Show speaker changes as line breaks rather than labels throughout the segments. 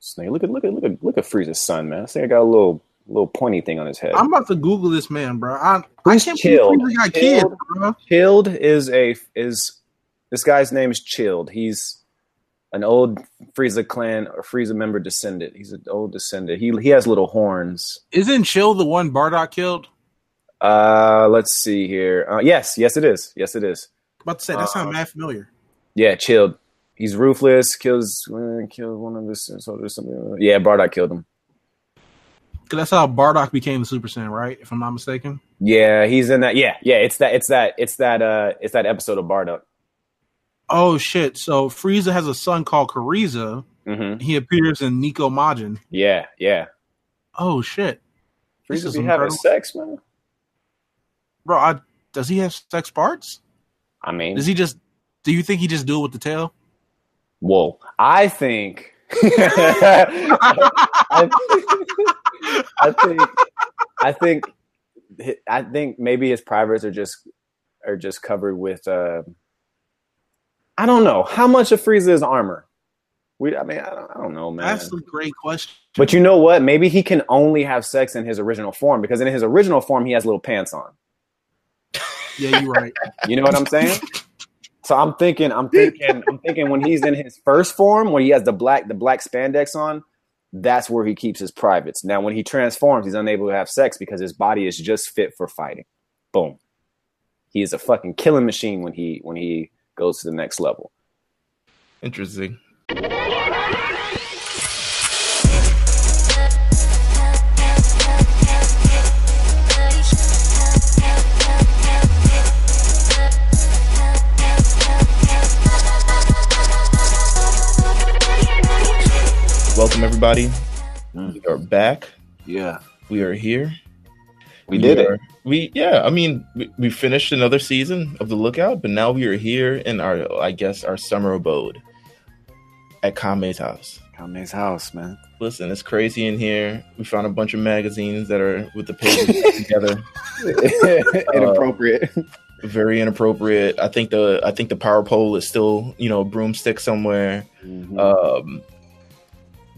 Snake. Look at look at look at look at Frieza's son, man. I think I got a little little pointy thing on his head.
I'm about to Google this man, bro. I, I can't
Chilled?
believe got kids, bro.
Chilled is a is this guy's name is Chilled. He's an old Frieza clan or Frieza member descendant. He's an old descendant. He he has little horns.
Isn't Chill the one Bardock killed?
Uh, let's see here. Uh, yes, yes, it is. Yes, it is.
about to say that sounds
Uh,
mad familiar.
Yeah, Chilled. He's ruthless. Kills uh, kills one of his soldiers. Something. Yeah, Bardock killed him.
Cause that's how Bardock became the Super Saiyan, right? If I'm not mistaken.
Yeah, he's in that. Yeah, yeah. It's that. It's that. It's that. Uh, it's that episode of Bardock.
Oh shit! So Frieza has a son called Kuriza.
hmm
He appears in Neko Majin.
Yeah, yeah.
Oh shit, This
Frieza
is
be having
incredible.
sex, man.
bro! I, does he have sex parts?
I mean,
Does he just? Do you think he just do it with the tail?
Whoa. I think. I, I think. I think. I think maybe his privates are just are just covered with. Uh, I don't know how much of Frieza is armor. We, I mean, I don't, I don't know, man.
That's a great question.
But you know what? Maybe he can only have sex in his original form because in his original form he has little pants on.
yeah, you're right.
You know what I'm saying? So I'm thinking, I'm thinking, I'm thinking when he's in his first form, when he has the black, the black spandex on, that's where he keeps his privates. Now, when he transforms, he's unable to have sex because his body is just fit for fighting. Boom. He is a fucking killing machine when he when he goes to the next level.
Interesting. Everybody.
Mm.
We are back.
Yeah,
We are here.
we did
are-
it.
We yeah, I mean, we, we finished another season of the Lookout, but now we are here in our, I guess, our summer abode at Kame's house.
Kame's house, man.
Listen, it's crazy in here. We found a bunch of magazines that are with the pages together.
Inappropriate.
Very inappropriate. I think the I think the power pole is still you know a broomstick somewhere.
Mhm.
Um,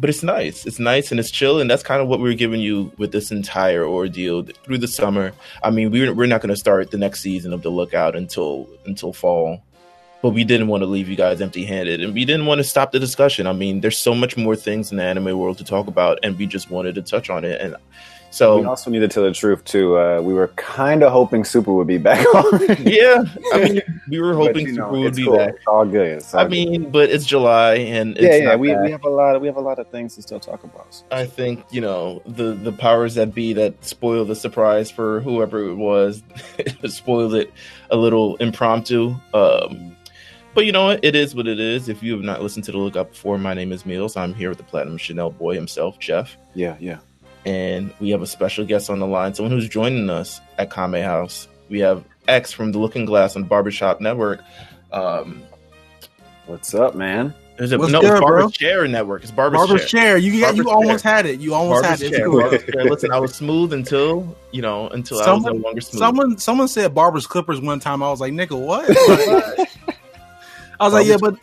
but it's nice. It's nice and it's chill, and that's kind of what we're giving you with this entire ordeal through the summer. I mean, we're we're not going to start the next season of the Lookout until until fall, but we didn't want to leave you guys empty-handed, and we didn't want to stop the discussion. I mean, there's so much more things in the anime world to talk about, and we just wanted to touch on it. And
we also need to tell the truth too. Uh, we were kind of hoping Super would be back on.
yeah, I mean, we were hoping
you know,
Super would be
cool.
back.
It's all good. It's all
I
good.
mean, but it's July, and it's
yeah, yeah. We, we have a lot. Of, we have a lot of things to still talk about. So.
I think you know the the powers that be that spoiled the surprise for whoever it was, spoiled it a little impromptu. Um, but you know what? It is what it is. If you have not listened to the Lookout before, my name is Meelz. I'm here with the Platinum Chanel boy himself, Jeff,
Yeah, yeah.
And we have a special guest on the line, someone who's joining us at Kame House. We have X from the Looking Glass on Barbershop Network. Um,
What's up, man?
is it
What's
no
good,
it's
bro?
Barber's Chair Network? It's Barber's,
Barber's
Chair.
chair. You.
Barber's
You almost
chair.
had it. You almost
Barber's
had it. Cool.
Listen, I was smooth until you know until I
Someone-
was no longer smooth.
Someone, someone said Barber's Clippers one time. I was like, "Nigga, what?" I was like, "Yeah, but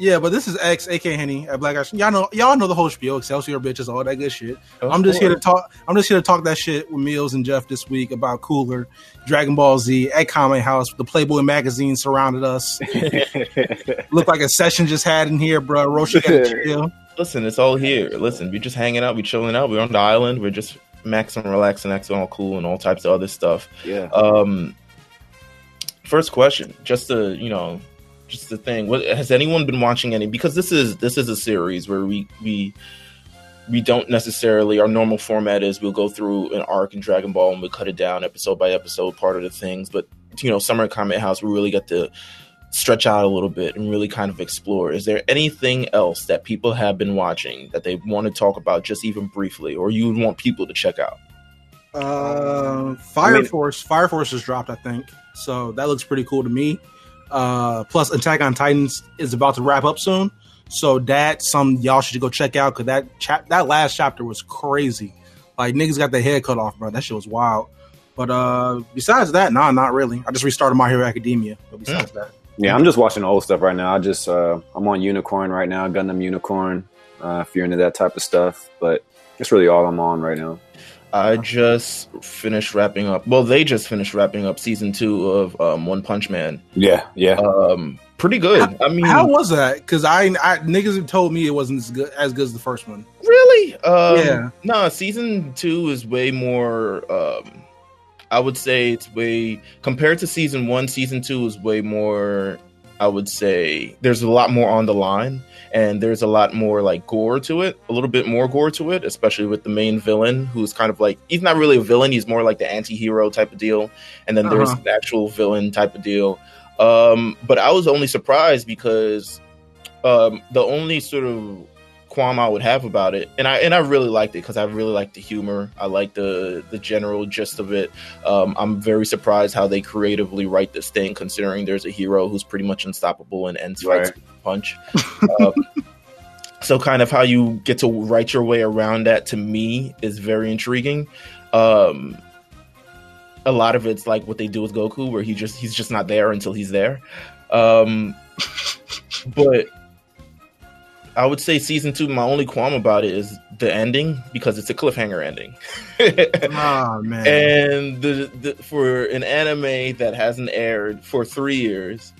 yeah, but this is X, aka Henny at Black Ash. Y'all know, y'all know the whole spiel, Excelsior bitches, all that good shit.
Of
I'm just here to talk. I'm just here to talk that shit with Meelz and Jeff this week about Cooler, Dragon Ball Z, at Kame House. The Playboy magazine surrounded us. Looked like a session just had in here, bro. Roshi got chill.
Listen, it's all here. Listen, we're just hanging out, we chilling out. We're on the island. We're just maxing, relaxing, acting all cool, and all types of other stuff.
yeah.
Um, first question, just to you know, just the thing. What has anyone been watching any? Because this is this is a series where we we we don't necessarily our normal format is we'll go through an arc in Dragon Ball and we cut it down episode by episode, part of the things. But you know, Summer Kame House, we really get to stretch out a little bit and really kind of explore. Is there anything else that people have been watching that they want to talk about, just even briefly, or you would want people to check out?
Uh, Fire
I mean-
Force, Fire Force has dropped, I think. So that looks pretty cool to me. Uh, plus, Attack on Titans is about to wrap up soon. So that some y'all should go check out because that chap that last chapter was crazy. Like niggas got their head cut off, bro. That shit was wild. But uh, besides that, nah, not really. I just restarted My Hero Academia. But besides that,
Yeah, I'm just watching old stuff right now. I just uh, I'm on Unicorn right now, Gundam Unicorn. Uh, if you're into that type of stuff, but that's really all I'm on right now.
I just finished wrapping up. Well, they just finished wrapping up season two of um, One Punch Man.
Yeah, yeah.
Um, pretty good.
How,
I mean,
how was that? Because I, I niggas have told me it wasn't as good as good as the first one.
really? Um,
Yeah.
No, season two is way more. Um, I would say it's way compared to season one. Season two is way more. I would say there's a lot more on the line, and there's a lot more like gore to it. A little bit more gore to it, especially with the main villain, who's kind of like he's not really a villain. He's more like the anti-hero type of deal, and then there's
Uh-huh.
an actual villain type of deal. Um, but I was only surprised because um, the only sort of qualm I would have about it, and I and I really liked it because I really liked the humor. I like the the general gist of it. Um, I'm very surprised how they creatively write this thing, considering there's a hero who's pretty much unstoppable and ends fights
Right.
with a punch. um, so, kind of how you get to write your way around that to me is very intriguing. Um, a lot of it's like what they do with Goku, where he just he's just not there until he's there. Um, but I would say season two. My only qualm about it is the ending because it's a cliffhanger ending.
Oh man.
and the, the for an anime that hasn't aired for three years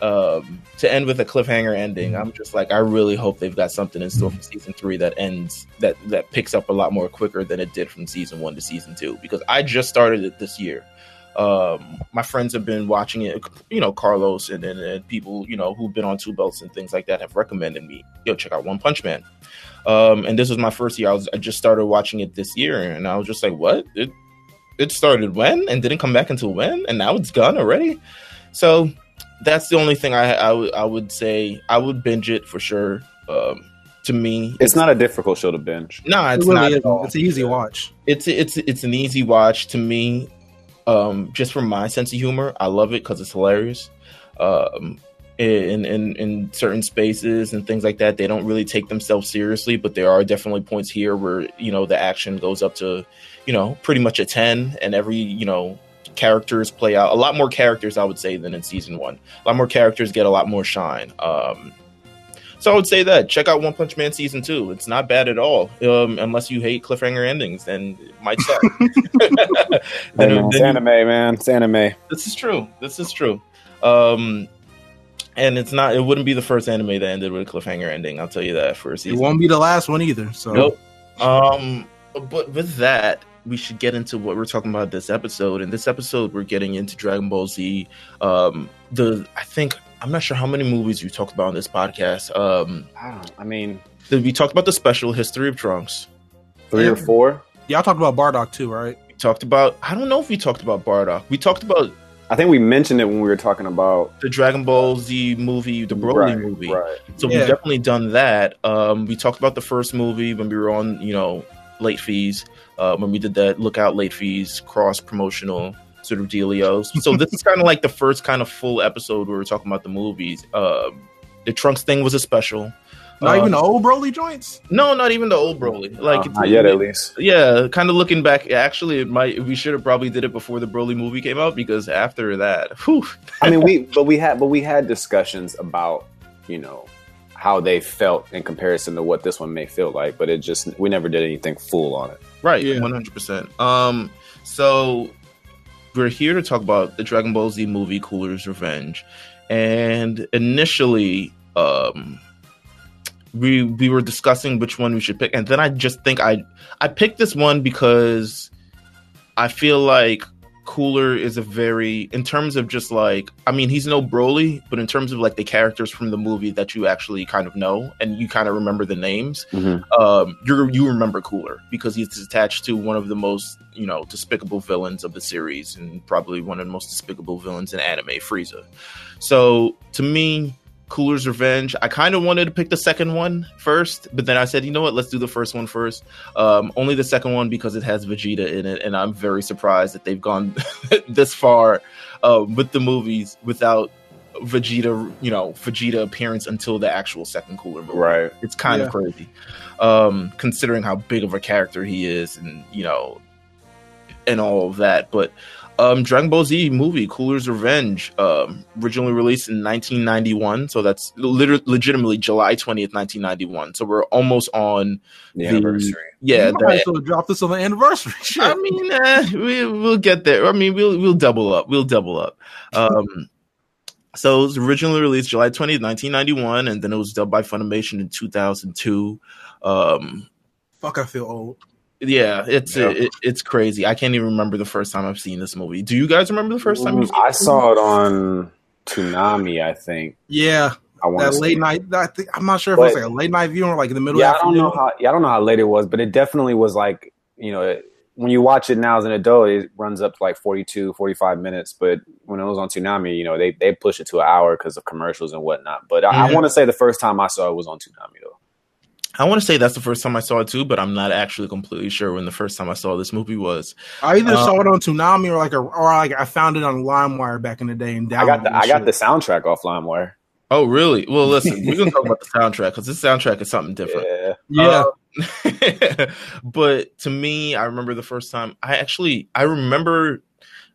um to end with a cliffhanger ending i'm just like i really hope they've got something in store for season three that ends that that picks up a lot more quicker than it did from season one to season two because i just started it this year um my friends have been watching it you know carlos and, and, and people you know who've been on two belts and things like that have recommended me yo check out one punch man um, and this was my first year. I was I just started watching it this year, and I was just like, "What? It it started when and didn't come back until when, and now it's gone already." So that's the only thing I I would say I would binge it for sure. Um, to me,
It's not a difficult show to binge.
no,
it
it's
really
not. At all.
It's an easy watch.
It's it's it's an easy watch to me. Um, just from my sense of humor, I love it because it's hilarious. Um, in in in certain spaces and things like that, they don't really take themselves seriously, but there are definitely points here where you know the action goes up to, you know, pretty much a ten, and every you know characters play out a lot more characters, I would say, than in season one. A lot more characters get a lot more shine. Um, so I would say that check out One Punch Man season two. It's not bad at all, um, unless you hate cliffhanger endings, then it might suck.
Hey,
Then-
man, it's
then you-
anime, man. It's anime.
this is true. This is true. Um, and it's not. It wouldn't be the first anime that ended with a cliffhanger ending. I'll tell you that for a season.
It won't be the last one either. So
Nope. Um, but with that, we should get into what we're talking about this episode. In this episode, we're getting into Dragon Ball Z. Um, the I think I'm not sure how many movies you talked about on this podcast. Um,
I don't. I mean,
we talked about the special history of Trunks.
three or four.
y'all talked about Bardock too, right?
We talked about. I don't know if we talked about Bardock. We talked about
I think we mentioned it when we were talking about
the Dragon Ball Z movie, the Broly
right,
movie.
Right.
So
Yeah.
we've definitely done that. Um, we talked about the first movie when we were on, you know, late fees. Uh, when we did that lookout late fees cross promotional sort of dealios. So this is kind of like the first kind of full episode where we're talking about the movies. Um, the Trunks thing was a special.
Not
Um,
even the old Broly joints.
No, not even the old Broly. Like
Uh, not yet, at least.
yeah, kind of looking back. Actually, it might. We should have probably did it before the Broly movie came out because after that, whew,
I mean, we but we had but we had discussions about you know how they felt in comparison to what this one may feel like, but it just we never did anything full on it.
Right,
Yeah.
one hundred percent. Um, so we're here to talk about the Dragon Ball Z movie Cooler's Revenge, and initially, um, we we were discussing which one we should pick, and then I just think I I picked this one because I feel like Cooler is a very in terms of just like I mean he's no Broly, but in terms of like the characters from the movie that you actually kind of know and you kind of remember the names um, you you remember Cooler because he's attached to one of the most you know despicable villains of the series and probably one of the most despicable villains in anime, Frieza. So to me, Cooler's Revenge. I kind of wanted to pick the second one first, but then I said, you know what, let's do the first one first. Um, only the second one because it has Vegeta in it, and I'm very surprised that they've gone this far uh, with the movies without Vegeta, you know, Vegeta appearance until the actual second Cooler movie
Right.
it's kind
Yeah.
of crazy um considering how big of a character he is and you know and all of that but Um, Dragon Ball Z movie, Cooler's Revenge, um, originally released in 1991. So that's literally legitimately July 20th, 1991. So we're almost on
The anniversary.
yeah.
you might
the-
as well drop this on the anniversary. Shit.
I mean, eh, we, we'll get there. I mean, we'll we'll double up. We'll double up. Um, so it was originally released July 20th, 1991, and then it was dubbed by Funimation in 2002. Um,
Fuck, I feel old.
Yeah, it's
Yeah.
It, it's crazy. I can't even remember the first time I've seen this movie. Do you guys remember the first time you
I saw it on Toonami, I think.
Yeah,
I want
that late night. I think I'm not sure if it was like a late night viewing or like in the middle.
Yeah, I don't
the
know how. Yeah, I don't know how late it was, but it definitely was like you know it, when you watch it now as an adult, it runs up to like 42, 45 minutes. But when it was on Toonami, you know they they push it to an hour because of commercials and whatnot. But I, I want to say the first time I saw it was on Toonami though.
I want to say that's the first time I saw it too, but I'm not actually completely sure when the first time I saw this movie was.
I either
Um,
saw it on Toonami or like a or like I found it on LimeWire back in the day and downloaded
I got the I got the soundtrack off LimeWire.
Oh, really? Well, listen, we're gonna talk about the soundtrack because this soundtrack is something different.
Yeah,
Yeah,
Um, but to me, I remember the first time I actually I remember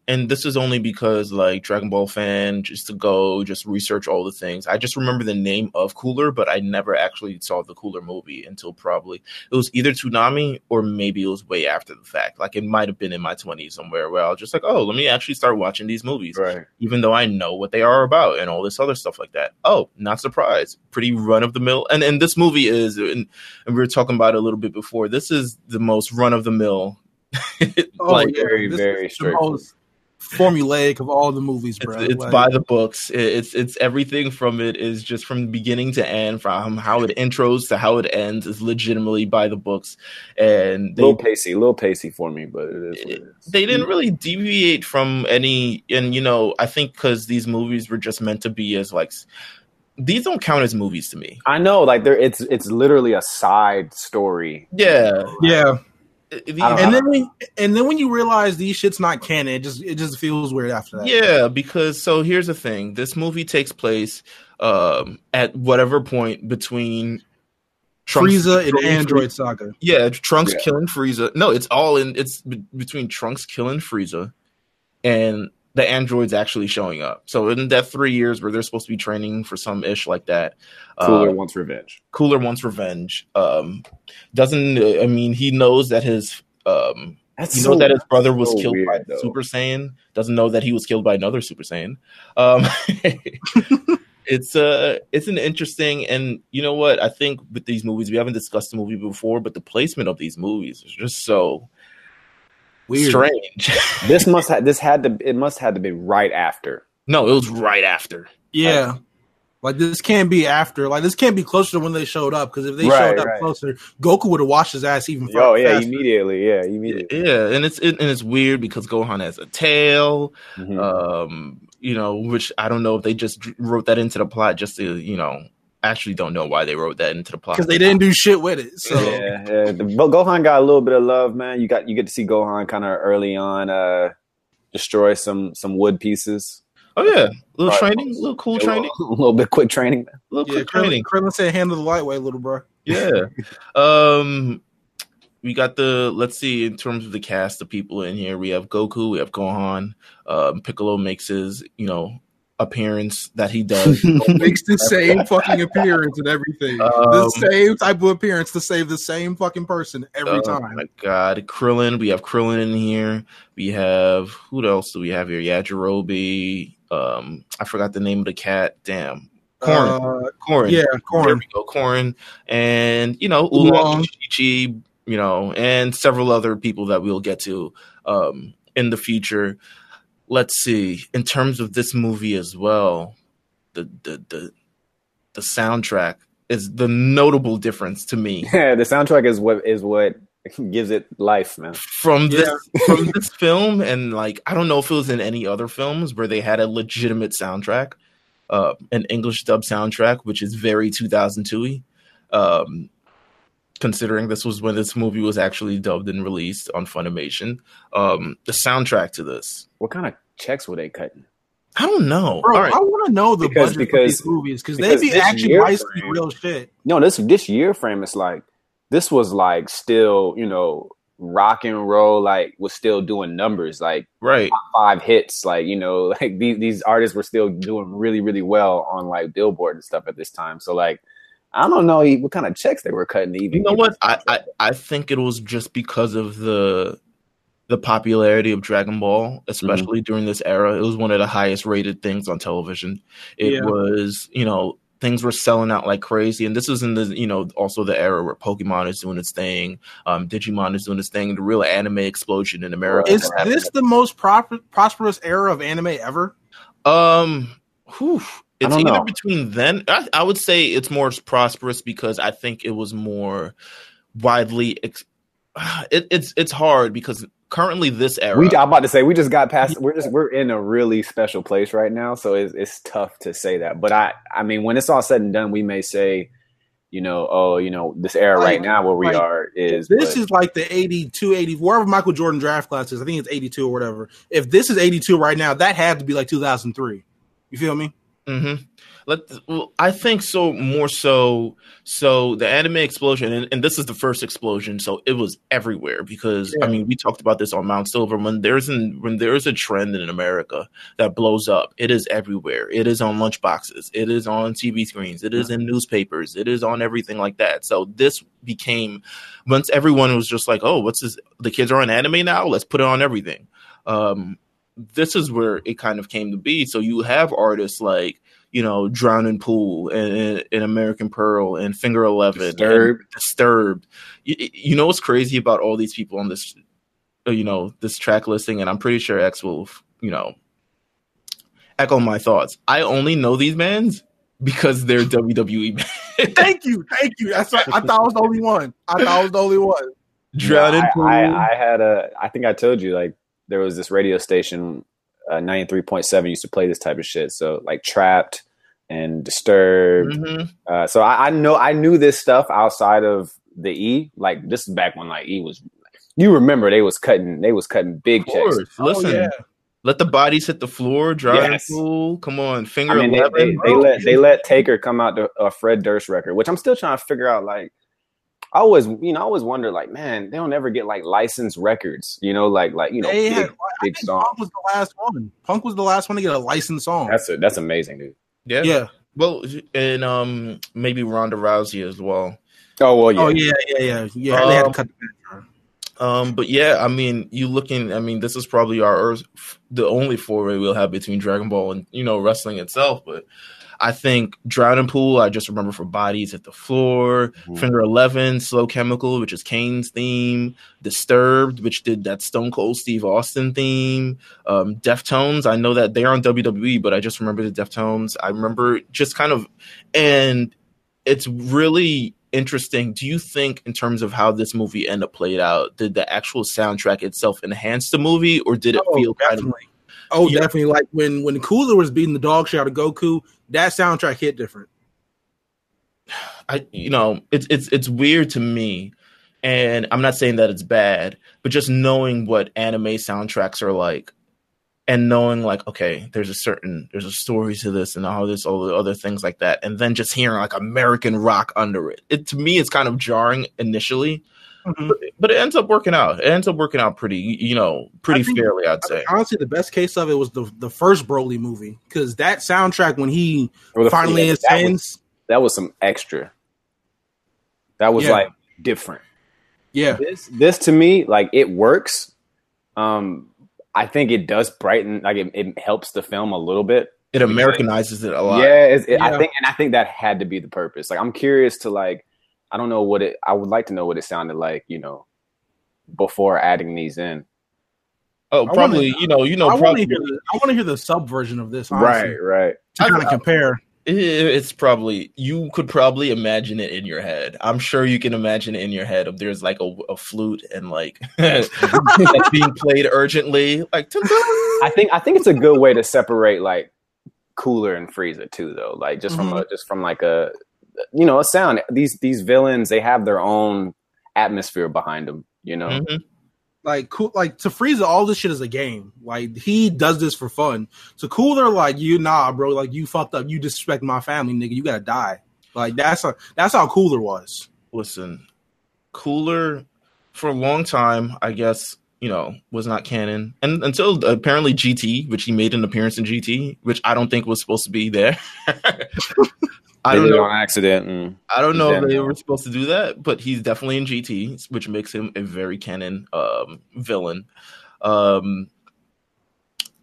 and this is only because like Dragon Ball fan just to go just research all the things. I just remember the name of Cooler, but I never actually saw the Cooler movie until probably it was either Toonami or maybe it was way after the fact. Like it might have been in my 20s somewhere where I was just like, "Oh, let me actually start watching these movies."
right.
even though I know what they are about and all this other stuff like that. Oh, not surprised. Pretty run of the mill. And and this movie is, and, and we were talking about it a little bit before. This is the most run of the mill.
Oh,
like
yeah.
very,
This
very
is the
straightforward.
Most formulaic of all the movies, bro.
it's, it's
Like,
by the books. It's it's everything from it is just from beginning to end, from how it intros to how it ends is legitimately by the books. And
A
they
little pacey, a little pacey for me, but it is. What it is.
they didn't really deviate from any and you know i think because these movies were just meant to be as like these don't count as movies to me
I know, like there, it's it's literally a side story.
yeah
yeah.
These-
I don't
And
know.
then when, and then when you realize these shit's not canon, it just it just feels weird after that.
yeah because so here's the thing this movie takes place um at whatever point between
Frieza and
killing
Android Saga.
Yeah, Trunks
Yeah.
killing Frieza. No, it's all in. It's be- between Trunks killing Frieza and the androids actually showing up. So in that three years where they're supposed to be training for some ish like that,
Cooler
uh,
wants revenge.
Cooler wants revenge. Um, doesn't uh, I mean he knows that his um
That's
he
so-
knows that his brother was
so
killed by
weird, though.
Super Saiyan. Doesn't know that he was killed by another Super Saiyan. Um, it's uh it's an interesting and you know what I think with these movies we haven't discussed the movie before, but the placement of these movies is just so
Weird.
strange.
this must have this had to it must had to be right after.
no, it was right after.
Yeah. Like this can't be after. Like this can't be closer to when they showed up. Because if they
Right,
showed up
right.
closer, Goku would have washed his ass even
Oh yeah,
faster.
immediately. Yeah, immediately.
Yeah, and it's it, and it's weird because Gohan has a tail.
Mhm.
um you know which i don't know if they just wrote that into the plot just to you know actually don't know why they wrote that into the plot
Because they didn't do shit with it. So
yeah, yeah. The, but Gohan got a little bit of love, man. You got you get to see Gohan kind of early on uh destroy some some wood pieces.
oh yeah little
Right.
training little cool
A
training
little, a little bit quick training.
a little
yeah,
quick
Krillin,
training
Krillin said handle the lightweight, little bro.
yeah um we got the let's see in terms of the cast of people in here we have goku we have gohan um piccolo makes his you know appearance that he does
Makes the same fucking appearance and everything.
Um,
the same type of appearance to save the same fucking person every
Oh
time.
my god, Krillin. We have Krillin in here. We have who else do we have here? Yajirobe. Um, I forgot the name of the cat. Damn, Korin.
Uh,
Korin.
yeah,
There
Korin.
we go, Korin. And you know, Oolong. Chi-Chi, you know, and several other people that we'll get to um in the future. Let's see. In terms of this movie as well, the the the the soundtrack is the notable difference to me.
Yeah, the soundtrack is what is what gives it life, man.
from this
Yeah.
from this film and like I don't know if it was in any other films where they had a legitimate soundtrack, uh, an English dub soundtrack, which is very 2002 um, considering this was when this movie was actually dubbed and released on Funimation. Um, the soundtrack to this,
What kind of checks were they cutting?
I don't know.
Bro,
All right,
I want to know the
Because-
budget
because-
for these movies because they
because
be actually
year
licensing
frame-
real shit.
No, this this year frame is like this was like still you know rock and roll like was still doing numbers like
right
five hits like you know like these, these artists were still doing really really well on like billboard and stuff at this time so like i don't know what kind of checks they were cutting even
you know what I, I i think it was just because of the the popularity of dragon ball especially mm-hmm. during this era it was one of the highest rated things on television it yeah. was you know things were selling out like crazy. And this was in the, you know, also the era where Pokemon is doing its thing, um, Digimon is doing its thing, the real anime explosion in America.
Is this the most pro- prosperous era of anime ever?
Um, whew, it's either know. between then. I, I, would say it's more prosperous because I think it was more widely. Ex- it, it's it's hard because currently this era.
We, I'm about to say we just got past. We're just we're in a really special place right now, so it's, it's tough to say that. But I I mean, when it's all said and done, we may say, you know, oh, you know, this era right, right now where we like, are is
this but, is like the 82, 80, wherever Michael Jordan draft class is. I think it's 82 or whatever. If this is 82 right now, that had to be like 2003. You feel me?
Mm-hmm. Let well, I think so more so. So the anime explosion, and, and, this is the first explosion, so it was everywhere because yeah. I mean we talked about this on Mount Silver. When there's an when there's a trend in America that blows up, it is everywhere. It is on lunchboxes. It is on TV screens. It is in newspapers. It is on everything like that. So this became once everyone was just like, oh, what's this? The kids are on anime now. Let's put it on everything. Um, this is where it kind of came to be. So you have artists like you know, Drowning Pool and, and American Pearl and Finger Eleven, Disturbed. Disturbed. You, you, know what's crazy about all these people on this, uh, you know, this track listing, and I'm pretty sure X will, you know, echo my thoughts. I only know these bands because they're WWE.
thank you, thank you. That's right. I thought I was the only one. I thought I was the only one.
Drowning yeah, Pool. I, I, I had a. I think I told you like there was this radio station uh, 93.7 used to play this type of shit. So like Trapt and Disturbed. Mm-hmm. Uh, so I, I, know I knew this stuff outside of the E. Like this is back when like E was. You remember they was cutting they was cutting big checks.
Listen, oh, yeah. let the bodies hit the floor. Driving yes. pool. Come on, finger I mean, eleven.
They, they, they, let they let Taker come out to a Fred Durst record, which I'm still trying to figure out. Like I always, you know, I always wonder, like, man, they don't ever get like licensed records, you know, like, like you know, they big, had, big
song. Punk was the last one. Punk was the last one to get a licensed song.
That's a, that's amazing, dude.
Yeah,
yeah.
Well, and um, maybe Ronda Rousey as well.
Oh well, yeah,
oh yeah, yeah, yeah, yeah. Um, they had to cut
the Um, but yeah, I mean, you looking. I mean, this is probably our the only foray we'll have between Dragon Ball and you know wrestling itself. But I think Drowning Pool, I just remember for Bodies at the Floor. Finger 11, Slow Chemical, which is Kane's theme, Disturbed, which did that Stone Cold Steve Austin theme, um, Deftones. I know that they're on WWE, but I just remember the Deftones. I remember just kind of, and it's really interesting. Do you think, in terms of how this movie ended up played out, did the actual soundtrack itself enhance the movie, or did it oh, feel
definitely.
kind of
Oh, yeah. definitely. Like when when Cooler was beating the dog shit out of Goku, that soundtrack hit different.
I you know it's it's it's weird to me, and I'm not saying that it's bad, but just knowing what anime soundtracks are like, and knowing like okay, there's a certain there's a story to this and all this all the other things like that, and then just hearing like American rock under it. It to me it's kind of jarring initially Mm-hmm. But, but, it ends up working out. It ends up working out pretty, you know, pretty think, fairly. I'd say.
Honestly, the best case of it was the the first Broly movie because that soundtrack when he finally yeah,
that was, that was some extra. That was yeah. like different.
Yeah.
This this to me like it works. Um, I think it does brighten like it, it helps the film a little bit.
It Americanizes it a lot.
Yeah, it, yeah, I think, and I think that had to be the purpose. Like, I'm curious to like I don't know what it. I would like to know what it sounded like, you know, before adding these in.
Oh, probably. Wanna, you know, you know. I
want to hear. The, I want to hear the sub version of this.
Honestly, right, right.
To kind of compare.
It's probably you could probably imagine it in your head. I'm sure you can imagine it in your head. If there's like a, a flute and like that's being played urgently, like
I think I think it's a good way to separate like Cooler and Frieza too, though. Like just mm-hmm. from a just from like a you know, a sound. These these villains, they have their own atmosphere behind them. You know, mm-hmm.
like cool, like to Frieza, all this shit is a game. Like he does this for fun. So Cooler, like you, nah, bro, like you fucked up. You disrespect my family, nigga. You gotta die. Like that's a that's how Cooler was.
Listen, Cooler for a long time, I guess you know was not canon, and until apparently GT, which he made an appearance in GT, which I don't think was supposed to be there.
I don't know on accident. And
I don't know if they were supposed to do that, but he's definitely in GT, which makes him a very canon um, villain. Um,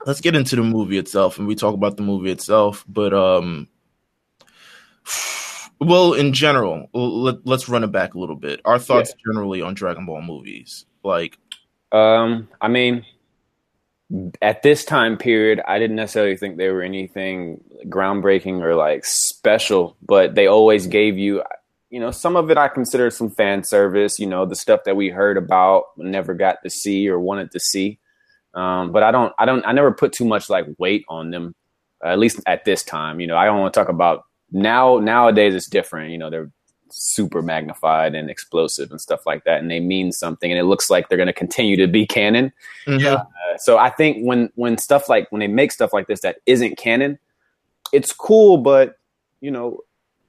let's get into the movie itself, and we talk about the movie itself. But um, well, in general, let, us run it back a little bit. Our thoughts yeah. generally on Dragon Ball movies, like,
um, I mean, at this time period, I didn't necessarily think they were anything groundbreaking or like special, but they always gave you, you know, some of it I consider some fan service, you know, the stuff that we heard about, never got to see or wanted to see. Um, but I don't, I don't, I never put too much like weight on them, uh, at least at this time. You know, I don't want to talk about now. Nowadays, it's different. You know, they're super magnified and explosive and stuff like that, and they mean something, and it looks like they're going to continue to be canon.
Yeah.
Uh, so I think when when stuff like when they make stuff like this that isn't canon, it's cool, but you know,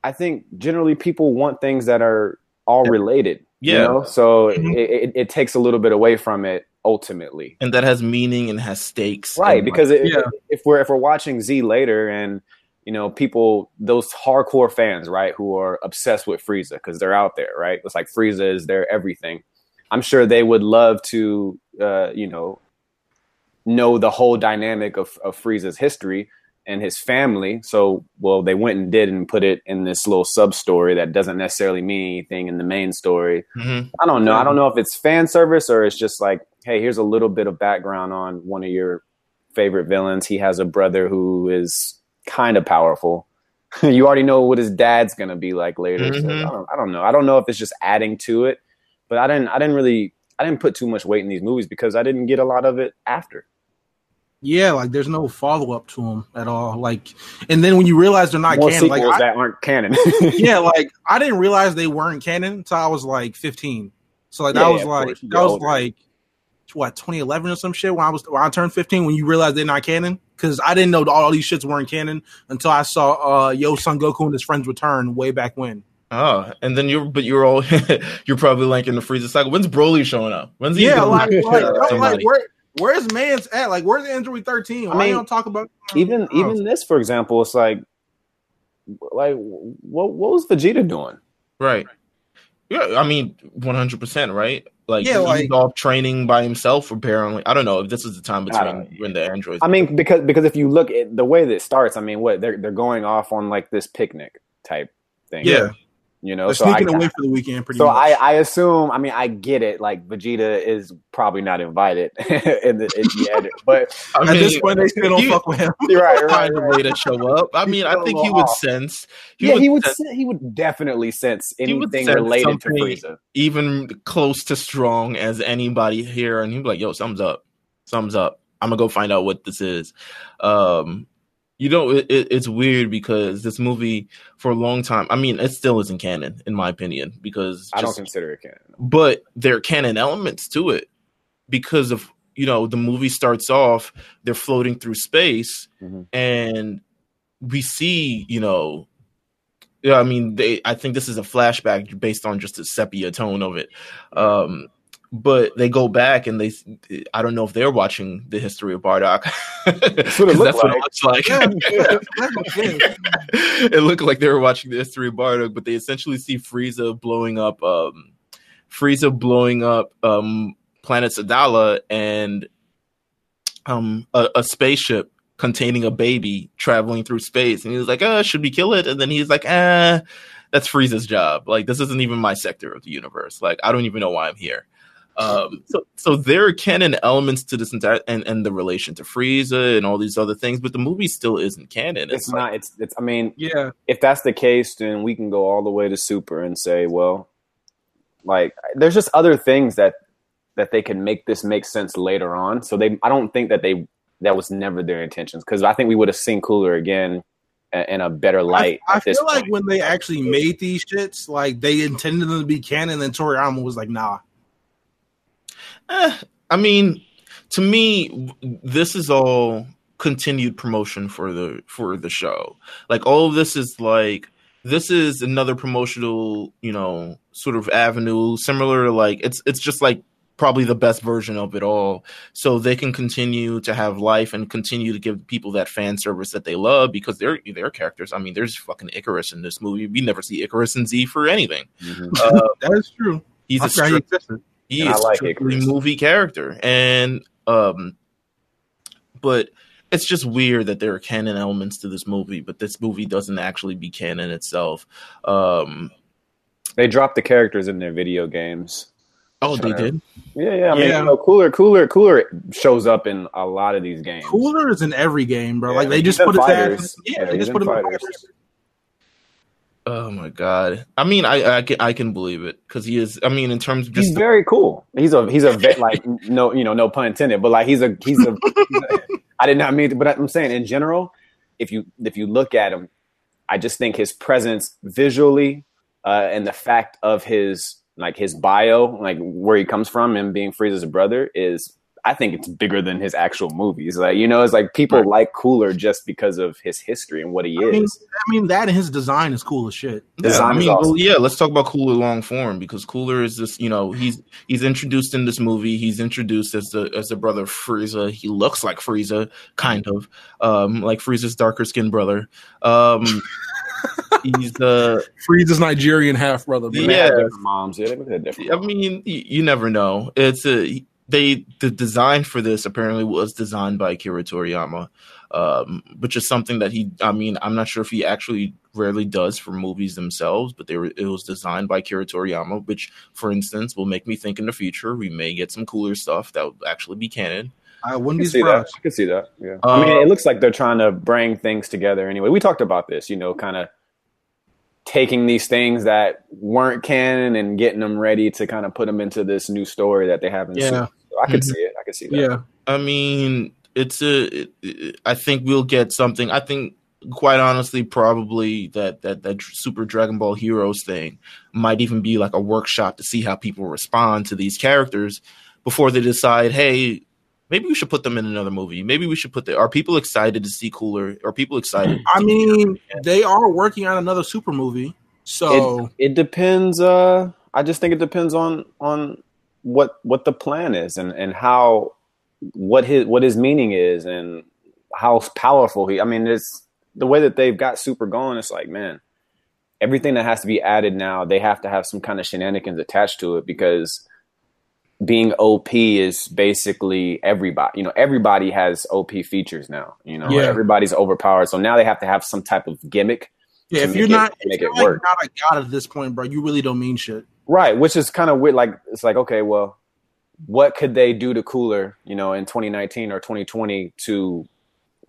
I think generally people want things that are all related.
Yeah.
You know? So mm-hmm. it, it, it, takes a little bit away from it ultimately,
and that has meaning and has stakes,
right? Because it, yeah. if we're if we're watching Z later and you know, people, those hardcore fans, right, who are obsessed with Frieza because they're out there, right? It's like Frieza is their everything. I'm sure they would love to, uh, you know, know the whole dynamic of, of Frieza's history and his family. So, well, they went and did and put it in this little sub story that doesn't necessarily mean anything in the main story.
Mm-hmm.
I don't know. I don't know if it's fan service or it's just like, hey, here's a little bit of background on one of your favorite villains. He has a brother who is kind of powerful. you already know what his dad's gonna be like later. Mm-hmm. So I, don't, I don't know. I don't know if it's just adding to it, but I didn't. I didn't really. I didn't put too much weight in these movies because I didn't get a lot of it after.
Yeah, like there's no follow up to them at all. Like, and then when you realize they're not
More
canon,
like
I,
that aren't canon.
yeah, like I didn't realize they weren't canon until I was like 15. So like that yeah, was like that was like what 2011 or some shit when I was when I turned 15 when you realized they're not canon because I didn't know all these shits weren't canon until I saw uh, Yo Son Goku and his friends return way back when.
Oh, and then you're but you're all you're probably like in the Frieza cycle. When's Broly showing up? When's he?
Yeah, like, like, like where where's man's at? Like where's the Android 13? Why I mean, don't talk about
even even this for example? It's like like what what was Vegeta doing?
Right. Yeah, I mean, one hundred percent, right? Like, yeah, like, he's off training by himself. Apparently, I don't know if this is the time between when the androids.
I mean, because because if you look at the way that it starts, I mean, what they're they're going off on like this picnic type thing.
Yeah,
you know,
They're
so
sneaking
I,
away for the weekend. Pretty
so
much.
I, I assume. I mean, I get it. Like Vegeta is probably not invited in the, in the edit, but
I mean, at this point, they still don't fuck with him.
right, right,
find a way to show up. I mean, I think he would sense.
He yeah, would he would. Sense, he would definitely sense anything sense related to Frieza,
even close to strong as anybody here, and he'd be like, "Yo, thumbs up, thumbs up." I'm gonna go find out what this is. Um, you know, it, it, it's weird because this movie for a long time, I mean, it still isn't canon in my opinion because just,
I don't consider it canon.
But there are canon elements to it because of you know the movie starts off they're floating through space mm-hmm. and we see you know yeah, I mean, they. I think this is a flashback based on just the sepia tone of it. Um, but they go back and they I don't know if they're watching the history of Bardock.
that's what it, that's like. what it looks like.
it looked like they were watching the history of Bardock, but they essentially see Frieza blowing up um Frieza blowing up um planet Sadala and um a, a spaceship containing a baby traveling through space and he was like, uh, should we kill it? And then he's like, ah, that's Frieza's job. Like this isn't even my sector of the universe. Like I don't even know why I'm here. Um, so, so there are canon elements to this entire and, and the relation to Frieza and all these other things, but the movie still isn't canon.
It's, it's not. Like, it's. It's. I mean,
yeah.
If that's the case, then we can go all the way to Super and say, well, like, there's just other things that that they can make this make sense later on. So they, I don't think that they that was never their intentions because I think we would have seen Cooler again in a better light.
I, I feel like when they actually made these shits, like they intended them to be canon, and Toriyama was like, "Nah,
Eh, I mean, to me, this is all continued promotion for the for the show. Like all of this is like this is another promotional, you know, sort of avenue similar to like it's it's just like probably the best version of it all. So they can continue to have life and continue to give people that fan service that they love because they're their characters. I mean, there's fucking icarus in this movie. We never see icarus in Z for anything.
Mm-hmm. Uh, that is true.
He's a strict, he is like strictly movie character, and um, but it's just weird that there are canon elements to this movie, but this movie doesn't actually be canon itself. Um,
they dropped the characters in their video games.
Oh, they did.
Yeah, yeah. I mean, yeah. you know, cooler, cooler, cooler shows up in a lot of these games.
Cooler is in every game, bro. Yeah, like they just put fighters. his yeah, yeah, they just put him fighters.
Oh my god! I mean, I I can I can believe it because he is. I mean, in terms of
he's the, very cool. He's a he's a vet like no you know no pun intended, but like he's a he's a. he's a I did not mean, to, but I'm saying in general, if you if you look at him, I just think his presence visually uh, and the fact of his like his bio, like where he comes from and being Frieza's brother is I think it's bigger than his actual movies. Like you know, it's like people right. like Cooler just because of his history and what he
I
is.
Mean, I mean, that and his design is cool as shit.
Design yeah, I mean, awesome. well, yeah. Let's talk about Cooler long form because Cooler is this. You know, he's he's introduced in this movie. He's introduced as the as the brother of Frieza. He looks like Frieza, kind of, um, like Frieza's darker skinned brother. Um, he's the
Frieza's Nigerian half brother.
Yeah, moms. Yeah, I mean, you, you, never know. It's a they the design for this apparently was designed by Akira Toriyama, um, which is something that he. I mean, I'm not sure if he actually rarely does for movies themselves, but they were, it was designed by Akira Toriyama, which, for instance, will make me think in the future we may get some cooler stuff that will actually be canon.
I wouldn't
I
be surprised.
I can see that. Yeah. Uh, I mean, it looks like they're trying to bring things together anyway. We talked about this, you know, kind of taking these things that weren't canon and getting them ready to kind of put them into this new story that they haven't
yeah.
seen. So I could mm-hmm. see it. I could see that.
Yeah.
I mean, it's a. It, I think we'll get something. I think, quite honestly, probably that that that Super Dragon Ball Heroes thing might even be like a workshop to see how people respond to these characters before they decide, hey, maybe we should put them in another movie. Maybe we should put the. Are people excited to see Cooler? Are people excited?
I mean, they are working on another super movie, so
it, it, depends. Uh, I just think it depends on on what what the plan is and and how what his what his meaning is and how powerful he. I mean, it's the way that they've got Super going. It's like man. Everything that has to be added now, they have to have some kind of shenanigans attached to it because being OP is basically everybody. You know, everybody has OP features now. You know, yeah. everybody's overpowered. So now they have to have some type of gimmick.
Yeah, if you're not make you're it like work. not a god at this point, bro, you really don't mean shit.
Right, which is kind of weird. Like it's like okay, well, what could they do to Cooler, you know, in 2019 or 2020 to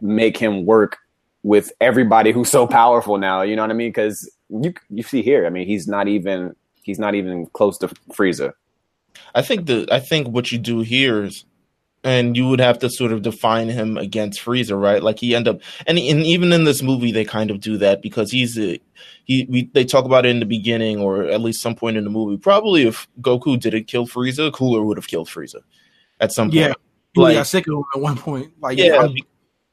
make him work with everybody who's so powerful now? You know what I mean? Because you you see here, I mean, he's not even he's not even close to Frieza.
I think the I think what you do here is and you would have to sort of define him against Frieza, right? Like he end up, and, and even in this movie, they kind of do that because he's a, he. We, they talk about it in the beginning, or at least some point in the movie. Probably if Goku didn't kill Frieza, Cooler would have killed Frieza at some point.
Yeah, like, got sick of him at one point. Like,
yeah,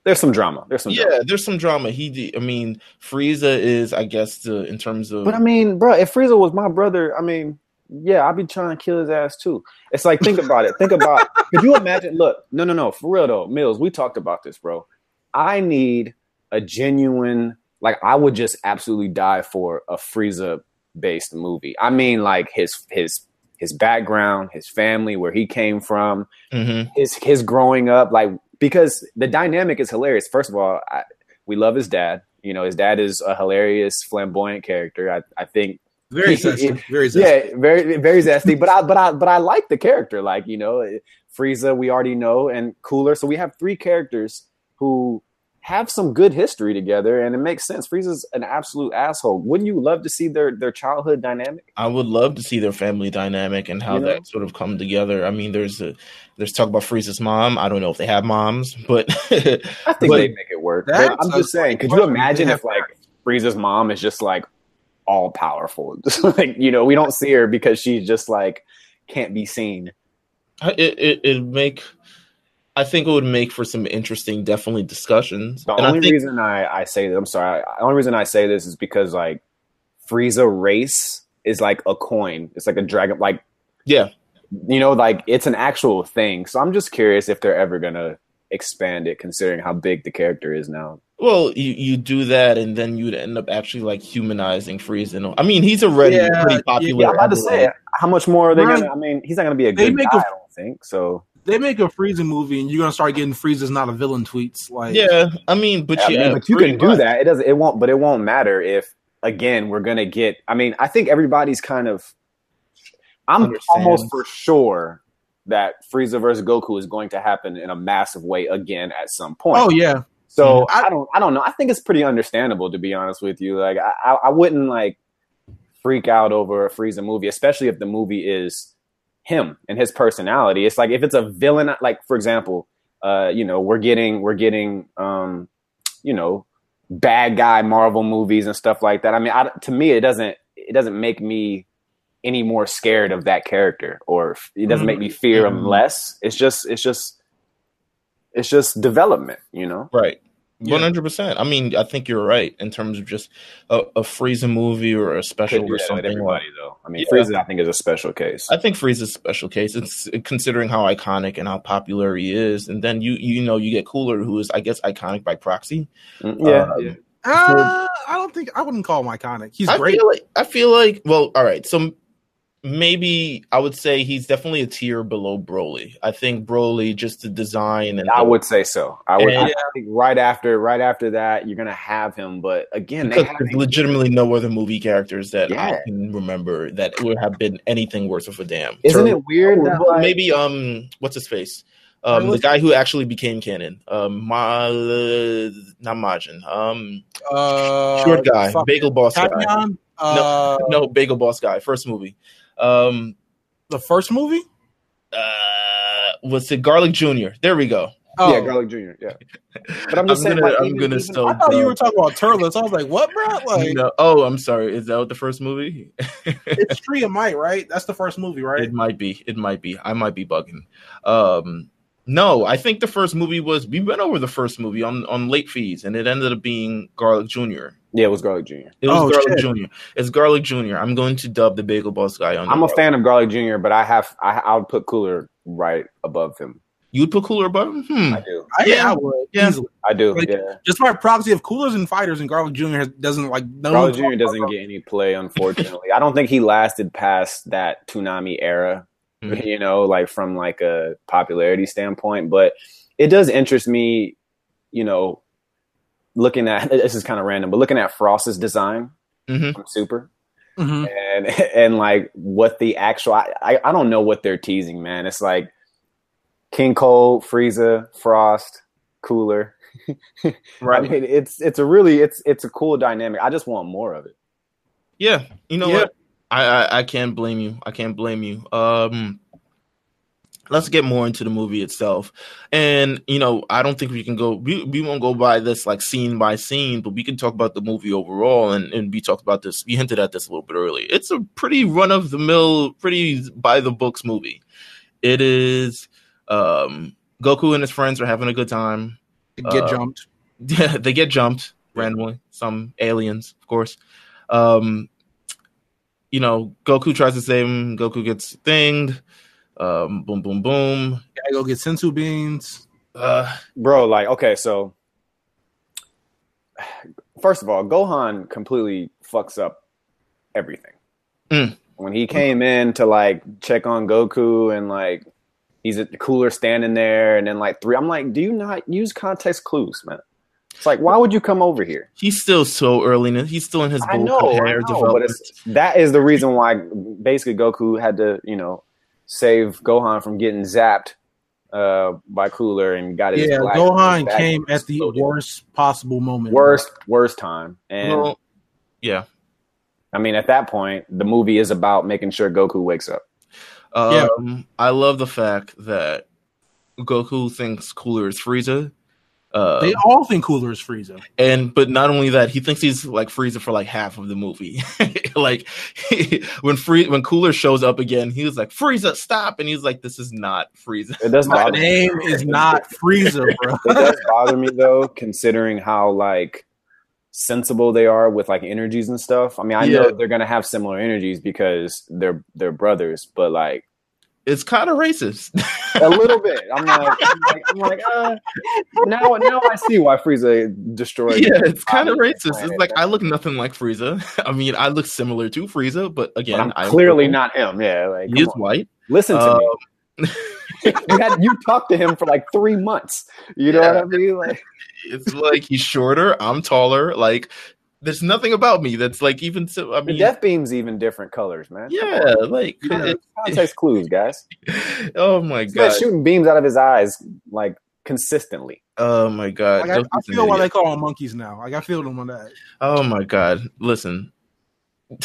there's some drama. There's some.
Yeah,
drama.
there's some drama. He, I mean, Frieza is, I guess, the, in terms of.
But I mean, bro, if Frieza was my brother, I mean yeah, I'd be trying to kill his ass too. It's like think about it. Think about could you imagine? Look, no, no, no, for real though, Meelz. We talked about this, bro. I need a genuine, like I would just absolutely die for a Frieza based movie. I mean, like his his his background, his family, where he came from, mm-hmm. his his growing up, like because the dynamic is hilarious. First of all, I, we love his dad. You know, his dad is a hilarious, flamboyant character. I, I think
very zesty. Very zesty.
Yeah, very very zesty. But I but I but I like the character. Like you know, Frieza, we already know, and Cooler. So we have three characters who have some good history together, and it makes sense. Frieza's an absolute asshole. Wouldn't you love to see their their childhood dynamic?
I would love to see their family dynamic and how you know? that sort of come together. I mean, there's a there's talk about Frieza's mom. I don't know if they have moms, but
I think they make it work. I'm just saying. Could you imagine if like Frieza's mom is just like all powerful. like you know, we don't see her because she's just like can't be seen.
It it it make. I think it would make for some interesting, definitely discussions.
The and only I think, reason I, I say this, I'm sorry, the only reason I say this is because like Frieza race is like a coin. It's like a dragon, like
Yeah,
you know, like it's an actual thing. So I'm just curious if they're ever gonna expand it, considering how big the character is now.
Well, you, you do that, and then you'd end up actually like humanizing Frieza. I mean, he's already
Yeah,
pretty popular.
Yeah, I'm about to say, how much more are they
Right.
gonna? I mean, he's not gonna be a
They
good
make
guy.
a-
I don't think so.
They make a Frieza movie, and you're gonna start getting Frieza's not a villain tweets. Like,
Yeah, I mean, but
I mean, but you
pretty
can do that. It doesn't. It won't. But it won't matter if again we're gonna get. I mean, I think everybody's kind of. I'm
Understands.
almost for sure that Frieza versus Goku is going to happen in a massive way again at some point.
oh yeah,
So
Mhm.
I don't I don't know. I think it's pretty understandable to be honest with you. Like I I, I wouldn't like freak out over a Frieza movie, especially if the movie is him and his personality. It's like if it's a villain like for example, uh, you know, we're getting we're getting um, you know, bad guy Marvel movies and stuff like that. I mean, I, to me it doesn't it doesn't make me any more scared of that character or it doesn't make me fear him
Mhm.
less. It's just it's just it's just development, you know.
Right.
Yeah.
One hundred percent. I mean, I think you're right in terms of just a, a Frieza movie or a special
Could
or something.
everybody though. I mean,
Yeah.
Frieza, I think, is a special case.
I think Frieza's a special case. It's considering how iconic and how popular he is, and then you you know you get Cooler, who is I guess iconic by proxy.
Mm, yeah,
Um,
yeah.
uh, I don't think I wouldn't call him iconic. He's
I
great.
feel like I feel like well, all right. So maybe I would say he's definitely a tier below Broly. I think Broly just the design and
I
the-
would say so. I would.
And-
I think right after, right after that, you're gonna have him. But again,
because
have
there's legitimately no other movie characters that I can remember that would have been anything worth of a damn.
Isn't
Turtle-
it weird? That, like-
maybe um, what's his face? Um, the guy who actually became canon. Um, Ma, uh, not Majin. Um,
Uh,
short guy,
fuck,
Bagel Boss guy.
Tapion? Uh,
No, Bagel Boss guy. First movie. Um,
the first movie.
uh, was it Garlic Jr.? There we go.
Oh,
yeah, Garlic Jr. Yeah, but I'm just saying,
gonna,
like,
I'm
even-
gonna
even-
still.
I thought you were talking about Turles. I was like, what, bro? Like,
No, oh, I'm sorry. Is that what the first movie?
it's Tree of Might, right? That's the first movie, right?
It might be. It might be. I might be bugging. Um, no, I think the first movie was. We went over the first movie on on late fees, and it ended up being Garlic Jr.
yeah, it was Garlic Jr.
It was
Oh,
Garlic
shit.
Jr. It's Garlic Jr. I'm going to dub the Bagel Boss guy on.
I'm
the
a fan of Garlic Jr., but I have I I would put Cooler right above him.
You would put Cooler above him? Hmm.
I do.
I,
Yeah.
I would
Yeah.
easily.
I do.
Like,
yeah,
Just by proxy of coolers and fighters, and Garlic Jr. Has, doesn't like no
Garlic Jr. doesn't get any play, unfortunately. I don't think he lasted past that Toonami era.
Mhm.
you know, like from like a popularity standpoint. But it does interest me, you know, looking at this is kind of random, but looking at Frost's design
Mhm.
from Super
Mhm.
and and like what the actual I, I I don't know what they're teasing, man. It's like King Cold, Frieza, Frost, Cooler. right. I
Right.
mean, it's it's a really it's it's a cool dynamic. I just want more of it.
Yeah. You know
Yeah.
what? I, I I can't blame you. I can't blame you. Um let's get more into the movie itself. And you know, I don't think we can go we, we won't go by this like scene by scene, but we can talk about the movie overall and, and we talked about this, we hinted at this a little bit earlier. It's a pretty run of the mill, pretty by the books movie. It is um Goku and his friends are having a good time.
Get
Uh,
jumped.
Yeah, they get jumped randomly. Some aliens, of course. Um, you know, Goku tries to save him. Goku gets thinged. Um, boom, boom, boom.
Gotta go get senzu beans.
Uh,
bro like okay so first of all gohan completely fucks up everything
Mm.
when he came in to like check on goku and like he's a cooler standing there and then like three i'm like do you not use context clues man it's like why would you come over here
he's still so early. In, he's still in his
i
Goku
know, I
hair
know but
development.
it's, that is the reason why basically goku had to you know save gohan from getting zapped uh by cooler and got his
Yeah,
black-
Gohan
back
came at the
exploded.
worst possible moment.
worst worst time and
Well, yeah.
I mean, at that point, the movie is about making sure Goku wakes up.
Um, I love the fact that Goku thinks Cooler is Frieza. Uh,
They all think Cooler is Frieza.
and but not only that, he thinks he's like Frieza for like half of the movie. like when Free when Cooler shows up again, he was like Frieza, stop, and he's like, "This is not Frieza."
It does
My
bother me.
name is not Frieza, bro.
It does bother me though, considering how like sensible they are with like energies and stuff. I mean, I
Yeah.
know they're gonna have similar energies because they're they're brothers, but like
It's kind of racist.
a little bit. I'm like, I'm like, I'm like uh, now now I see why Frieza destroyed.
yeah, it's kind of
Planet,
racist. It's like I look nothing like Frieza. I mean, I look similar to Frieza, but
But
again,
I'm
I'm
clearly
purple.
not him. Yeah, like
He
come
is
on.
white.
listen to
Um,
me. you, had, you talked to him for like three months. You know
Yeah.
what I mean? Like,
It's like he's shorter. I'm taller. Like there's nothing about me that's like even so. I
the
mean,
death beam's even different colors, man.
yeah, like
Yeah.
it-
Context clues, guys.
oh my
This man's
god.
shooting beams out of his eyes like consistently.
Oh my god.
Like, I, I feel why they call them monkeys now. Like I feel them on that.
Oh my god. Listen.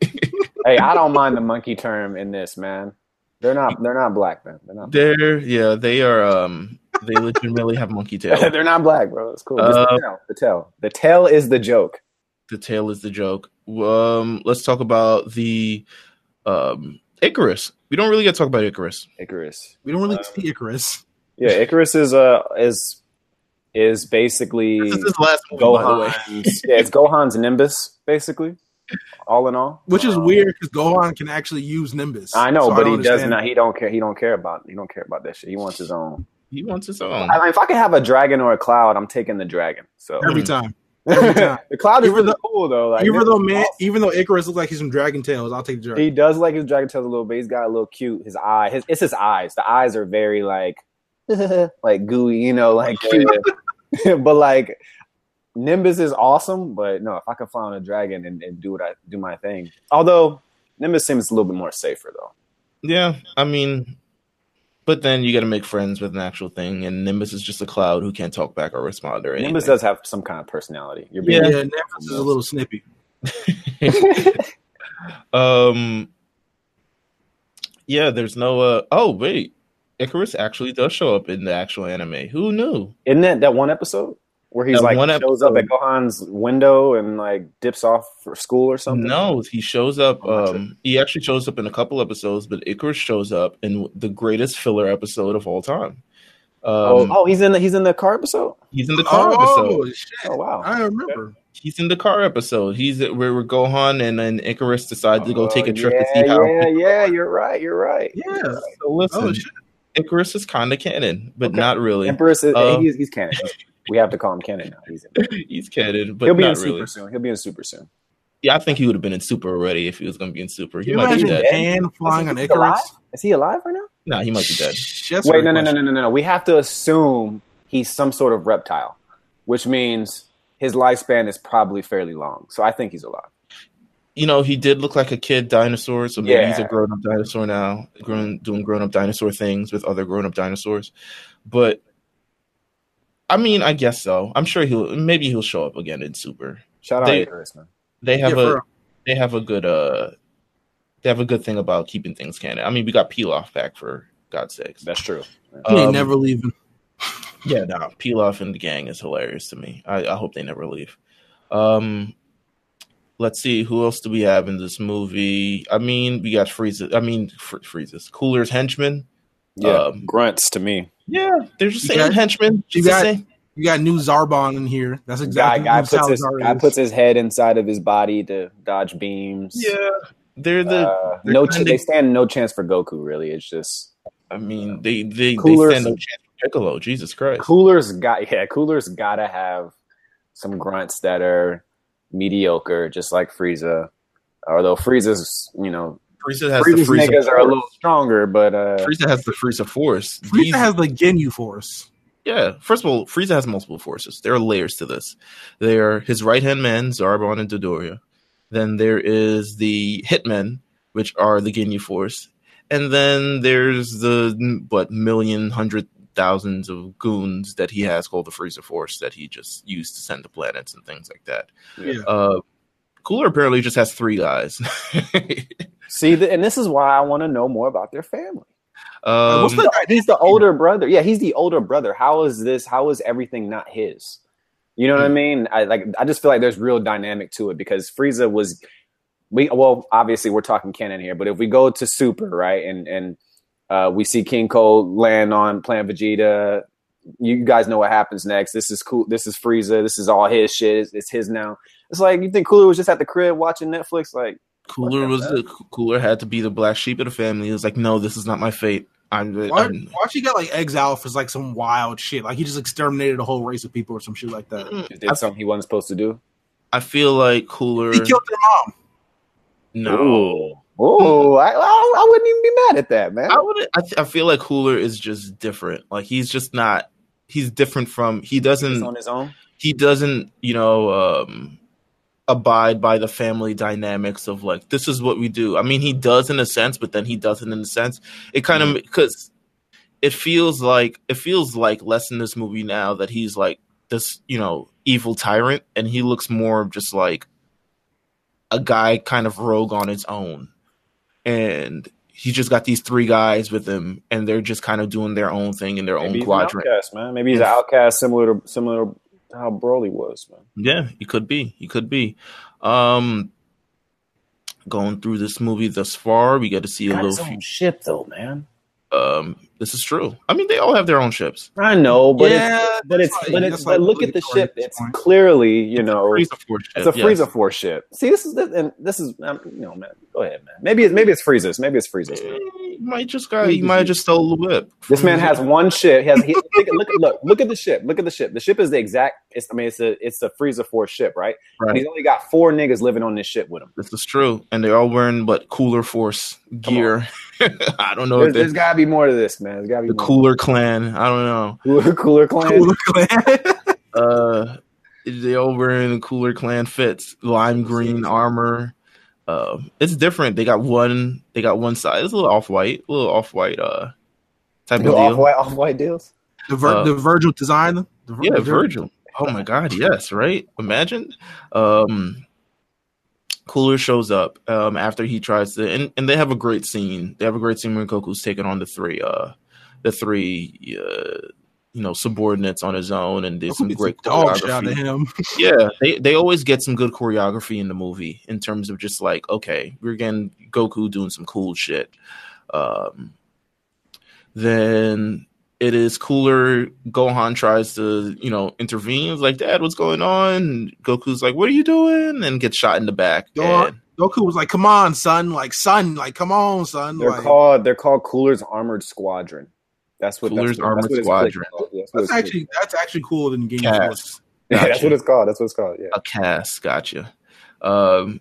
hey, I don't mind the monkey term in this, man. They're not. They're not black, man. They're not.
They're yeah, they are um they legitimately have monkey tail.
they're not black, bro. It's cool.
Uh,
the tail. The tail. The tail is the joke.
The tail is the joke. Um let's talk about the um Icarus. We don't really get to talk about Icarus.
Icarus.
We don't really
Uh,
see Icarus.
Yeah, Icarus is uh is is basically
This is his last movie, by the way.
Gohan's. yeah, it's Gohan's Nimbus, basically. All in all,
Which is
Um,
weird because Gohan can actually use Nimbus.
I know,
So
but
don't
he does
understand
not. He don't care. He don't care about. He don't care about that shit. He wants his own.
He wants his own.
I mean, if I could have a dragon or a cloud, I'm taking the dragon. So
every time. Every time.
the cloud is
Even
really
though-
cool though. Like,
even though man,
awesome.
even though Icarus looks like he's from Dragon Tales, I'll take the dragon.
he does like his dragon tails a little bit. He's got a little cute. His eye, his it's his eyes. The eyes are very like like gooey, you know, like cute. but like Nimbus is awesome. But no, if I could fly on a dragon and, and do what I do my thing. Although Nimbus seems a little bit more safer though.
Yeah, I mean, but then you got to make friends with an actual thing, and Nimbus is just a cloud who can't talk back or respond or anything.
Nimbus does have some kind of personality. You're being
yeah,
Yeah.
Nimbus is a little snippy.
um, yeah, there's no. Uh, oh wait, Icarus actually does show up in the actual anime. Who knew?
Isn't that that one episode where he's like
one
shows up at Gohan's window and like dips off for school or something?
No, he shows up. Um, he actually shows up in a couple episodes, but Icarus shows up in the greatest filler episode of all time.
Oh,
Um,
oh, he's in the he's in the car episode.
he's in the car
Oh
episode.
shit!
Oh wow.
I remember.
He's in the car episode. He's where, where Gohan and then Icarus decide to go take a
Oh,
trip
yeah,
to see how.
Yeah, yeah, you're right. You're right.
Yeah.
So listen,
Oh shit!
Icarus is kind of canon, but
Okay.
not really.
Empress is
Uh,
he's, he's canon. We have to call him canon now. He's in.
He's canon, but
He'll be in super
really.
soon. He'll be in super soon.
Yeah, I think he would have been in Super already if he was going to be in Super. He
you
might be
imagine
dead.
Pan flying on
he
Icarus?
alive? Is he alive right now?
Nah, he might be dead.
That's
Wait,
great
no, no, no, no, no, no. We have to assume he's some sort of reptile, which means his lifespan is probably fairly long. So I think he's alive.
You know, he did look like a kid dinosaur, so maybe he's a grown up dinosaur now, grown doing grown up dinosaur things with other grown up dinosaurs. But I mean, I guess so. I'm sure he'll maybe he'll show up again in Super.
Shout out
They-
Icarus, man.
They have
Yeah,
a they have a good uh they have a good thing about keeping things canon. I mean, we got Pilaf back for God's sakes.
That's true.
He ain't
Um,
never leaving.
Yeah, no, Pilaf and the gang is hilarious to me. I, I hope they never leave. Um, let's see, who else do we have in this movie? I mean, we got Frieza. I mean, Fr- Frieza's Cooler's henchmen.
Yeah,
Um,
grunts to me.
Yeah, they're just saying henchmen.
you got-
same.
You got new Zarbon in here. That's exactly
guy
who
puts his guy puts his head inside of his body to dodge beams.
Yeah, they're the.
Uh,
they're
no,
kinda-
they stand no chance for Goku. Really, it's just
I mean, they they
Cooler's-
they stand no chance for Piccolo. Jesus Christ.
Cooler's got yeah. Cooler's got to have some grunts that are mediocre, just like Frieza. Although Frieza's, you know,
Frieza has the Frieza.
niggas are a
Force.
little stronger, but uh,
Frieza has the Frieza Force.
Frieza
These-
has the Ginyu Force.
Yeah. First of all, Frieza has multiple forces. There are layers to this. There are his right hand men, Zarbon and Dodoria. Then there is the hitmen, which are the Ginyu Force. And then there's the what million, hundred thousands of goons that he has called the Frieza Force that he just used to send to planets and things like that.
Yeah.
Uh, Cooler apparently just has three guys.
see, the, and this is why I want to know more about their family.
um,
What's the
He's the older brother. Yeah, he's the older brother. How is this? How is everything not his? You know what I mean? I like. I just feel like there's real dynamic to it because Frieza was. We well, obviously we're talking canon here, but if we go to Super, right, and and uh, we see King Cold land on Planet Vegeta, you guys know what happens next. This is cool. This is Frieza. This is all his shit. It's, it's his now. It's like you think Cooler was just at the crib watching Netflix. Like
Cooler was
that.
the Cooler had to be the black sheep of the family. He was like, no, this is not my fate. I'm.
Why,
I'm
why she got like exiled for like some wild shit? Like he just exterminated a whole race of people or some shit like that.
he did something he wasn't supposed to do.
I feel like Cooler.
He killed their mom.
no.
Oh, I, I I wouldn't even be mad at that, man.
I would. I, th- I feel like Cooler is just different. Like he's just not. He's different from. He doesn't.
on his own.
he doesn't you know um abide by the family dynamics of like this is what we do. I mean he does in a sense but then he doesn't in a sense. It kind of mm-hmm. because it feels like it feels like less in this movie now that he's like this you know evil tyrant and he looks more of just like a guy kind of rogue on his own. And he just got these three guys with him and they're just kind of doing their own thing in their
Maybe
own quadrant.
outcast, man. Maybe he's an outcast, similar to similar how Broly was, man.
Yeah, he could be. He could be. Um going through this movie thus far, we get to see a
Got
little
his
few
ship though, man.
um this is true. I mean, they all have their own ships.
I know, but
Yeah,
it's, but it's
that's
but it's but
like
look at the ship.
at
It's
point.
clearly you know
Frieza Force ship,
it's a
yes.
Frieza Force ship. See, this is this, and this is um, you know, man. Go ahead, man. Maybe it's maybe it's Frieza's. Maybe it's Frieza's. Man.
He might just got. He might have just stole the whip.
This man has one ship. He has he, look, look look look at the ship. Look at the ship. The ship is the exact. It's I mean it's a it's a Frieza Force ship, right? And
Right.
he's only got four niggas living on this ship with him.
This is true, and they're all wearing but cooler force gear. I don't know
There's,
if
there's
it's
got to be more to this, man. There's got to be
the
more.
cooler clan. I don't know.
cooler, cooler clan.
Cooler Clan.
Uh, they all wearing the cooler clan fits, lime green armor. Uh, it's different. They got one. They got one side. It's a little off white, a little off white. Uh, type of
Off
deal.
white, off white deals.
the, Vir-
Uh,
the Virgil design. The, Vir-
Yeah,
the
Virgil. Oh my god, yes, right? Imagine. Um Cooler shows up um after he tries to and, and they have a great scene. They have a great scene when Goku's taking on the three uh the three uh you know subordinates on his own and did some great
a dog shit out of
choreography.
him.
Yeah, they they always get some good choreography in the movie in terms of just like okay, we're getting Goku doing some cool shit. Um then it is cooler. Gohan tries to, you know, intervene. He's like, Dad, what's going on? And Goku's like, What are you doing? And gets shot in the back.
Gohan-
And
Goku was like, "Come on, son! Like, son! Like, come on, son!"
They're
Like,
called they're called Cooler's Armored Squadron. That's what
Cooler's
that's what,
Armored
that's what it's
Squadron.
called. That's, what
that's
it's
actually that's actually cooler than Game
Cass.
yeah, that's what it's called. That's what it's called. Yeah.
a cast. Gotcha. Um,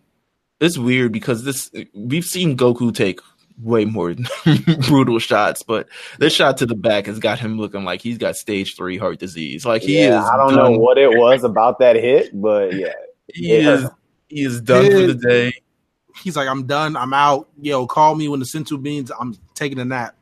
it's weird because this we've seen Goku take way more brutal shots, but this shot to the back has got him looking like he's got stage three heart disease. Like he
yeah,
is.
I don't know what it was about that hit, but yeah.
he
it hurt
is. He is done for the day.
He's like, "I'm done. I'm out. Yo, call me when the senzu beans. I'm taking a nap."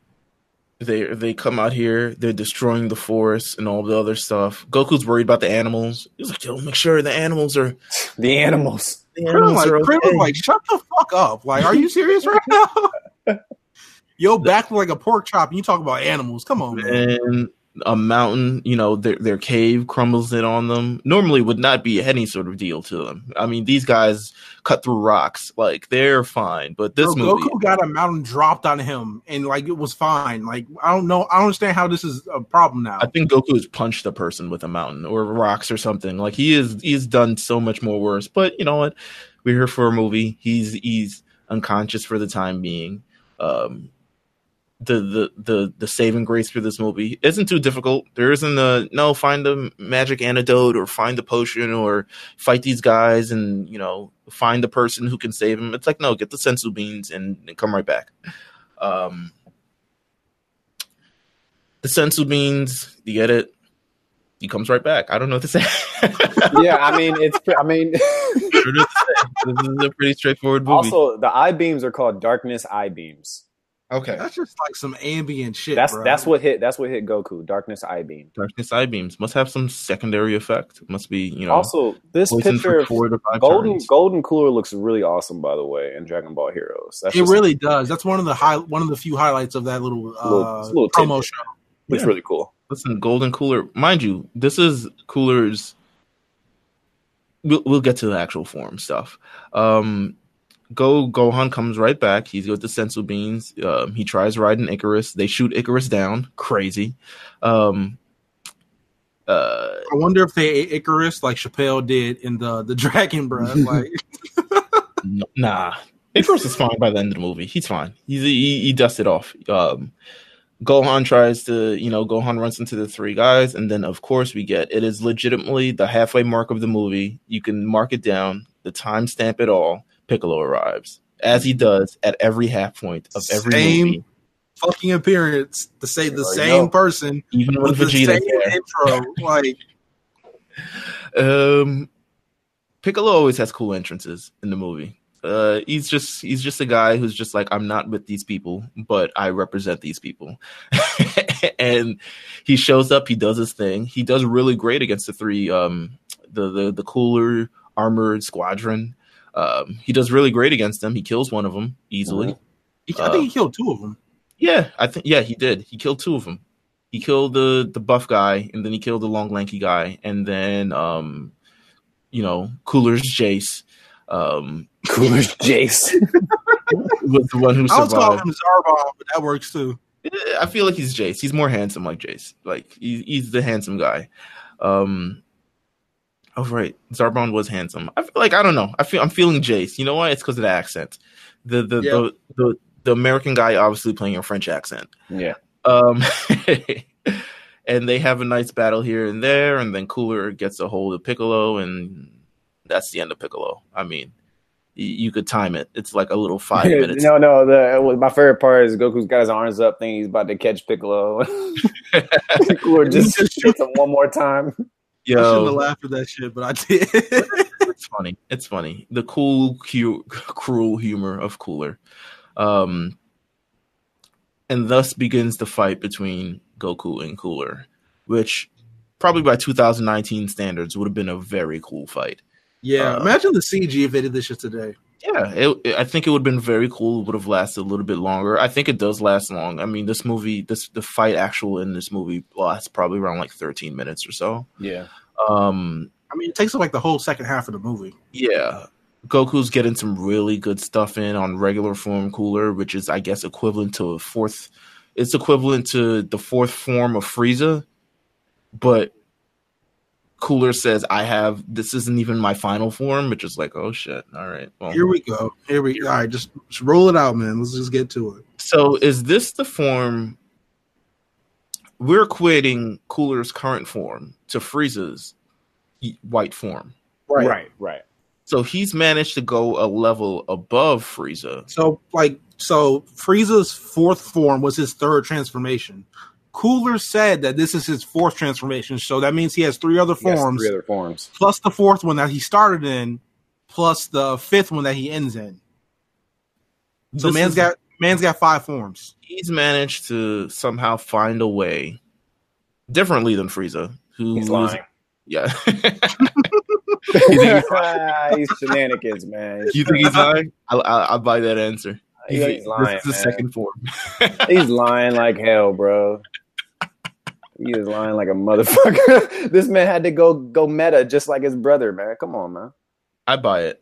They they come out here. They're destroying the forest and all the other stuff. Goku's worried about the animals. He's like, "Yo, make sure the animals are
The animals.
the animals
like,
are okay."
like, "Shut the fuck up! Like, are you serious right now?" Yo, back like a pork chop, and you talk about animals. Come on, man.
and a mountain, you know, their their cave crumbles in on them. Normally would not be any sort of deal to them. I mean, these guys cut through rocks, like they're fine. But this
Bro,
movie,
Goku got a mountain dropped on him, and like it was fine. Like I don't know, I don't understand how this is a problem now.
I think Goku has punched a person with a mountain or rocks or something. Like he is he's done so much more worse. But you know what? We're here for a movie. He's he's unconscious for the time being. Um the, the the the saving grace for this movie isn't too difficult. There isn't a no find the magic antidote or find the potion or fight these guys and you know find the person who can save him. It's like no, get the senzu beans and, and come right back. Um, the senzu beans, you get it. He comes right back. I don't know what to say.
Yeah, I mean it's. I mean,
I don't know what to say. This is a pretty straightforward movie.
also the eye beams are called darkness eye beams.
Okay.
That's just like some ambient shit.
That's
bro.
that's what hit. That's what hit Goku. Darkness eye beam.
Darkness eye beams must have some secondary effect. Must be you know
Also, this picture of
four to five
Golden
turns.
Golden Cooler looks really awesome, by the way, in Dragon Ball Heroes. That's
It
just-
really does. That's one of the high, one of the few highlights of that little, uh,
Little- it's little
promo
tidbit.
show.
looks
Yeah.
really cool.
Listen, Golden Cooler, mind you, this is Cooler's. We'll, we'll get to the actual form stuff. Um, Go Gohan comes right back. He's with the senzu beans. Um, he tries riding Icarus. They shoot Icarus down. Crazy. Um, Uh,
I wonder if they ate Icarus like Chappelle did in the the Dragon Breath. Like,
nah, Icarus is fine by the end of the movie. He's fine. He's he, he dusted off. Um, Gohan tries to, you know, Gohan runs into the three guys, and then of course we get it is legitimately the halfway mark of the movie. You can mark it down, the timestamp it all. Piccolo arrives as he does at every half point of every
Same
movie,
fucking appearance to say the same person
even
with same intro. Like,
Um, Piccolo always has cool entrances in the movie. Uh, he's just he's just a guy who's just like I'm not with these people, but I represent these people. and he shows up, he does his thing. He does really great against the three um the the the cooler armored squadron. Um, he does really great against them. He kills one of them easily.
Mhm.
I think he killed two of them.
Yeah, I think yeah, he did. He killed two of them. He killed the the buff guy, and then he killed the long lanky guy, and then um, you know, Cooler's Jace um
Cooler's Jace.
was the one who survived.
I was calling him Zarbon, but that works too.
I feel like he's Jace. He's more handsome like Jace. Like he, he's the handsome guy. Um Oh right, Zarbon was handsome. I feel like I don't know. I feel I'm feeling Jace. You know why? It's because of the accent. The the,
Yeah.
the the the American guy obviously playing a French accent.
yeah.
Um, and they have a nice battle here and there, and then Cooler gets a hold of Piccolo, and that's the end of Piccolo. I mean, you could time it. It's like a little five minutes.
no, no. The my favorite part is Goku's got his arms up, thinking he's about to catch Piccolo. Cooler just shoots him one more time.
I shouldn't have
Yo,
laughed at that shit, but I did.
it's funny. It's funny. The cool, cute, cruel humor of Cooler. Um, and thus begins the fight between Goku and Cooler, which probably by 2019 standards would have been a very cool fight.
yeah,
Uh,
imagine the CG if they did this shit today.
Yeah, it, it- I think it would have been very cool. It would have lasted a little bit longer. I think it does last long. I mean, this movie, this the fight actual in this movie lasts probably around like 13 minutes or so.
Yeah.
Um,
I mean, it takes up like the whole second half of the movie.
yeah, Goku's getting some really good stuff in on regular form cooler, which is I guess equivalent to a fourth. It's equivalent to the fourth form of Frieza, but Cooler says I have this isn't even my final form, which is like oh shit. All right, well
Here we go. Here we all right. Just, just roll it out, man. Let's just get to it.
So is this the form we're equating Cooler's current form to Frieza's white form?
Right, right. Right.
So he's managed to go a level above Frieza.
So, like, so Frieza's fourth form was his third transformation. Cooler said that this is his fourth transformation, so that means he has three other forms,
Three other forms.
plus the fourth one that he started in, plus the fifth one that he ends in. So
This
man's
is-
got man's got five forms.
he's managed to somehow find a way differently than Frieza, who
He's
is-
lying.
yeah.
he's shenanigans, man.
you think he's lying? I'll, I'll, I'll buy that answer.
He's, he's lying.
this is the
man.
second form.
He's lying like hell, bro. He is lying like a motherfucker. this man had to go go meta just like his brother, man. Come on, man.
I buy it.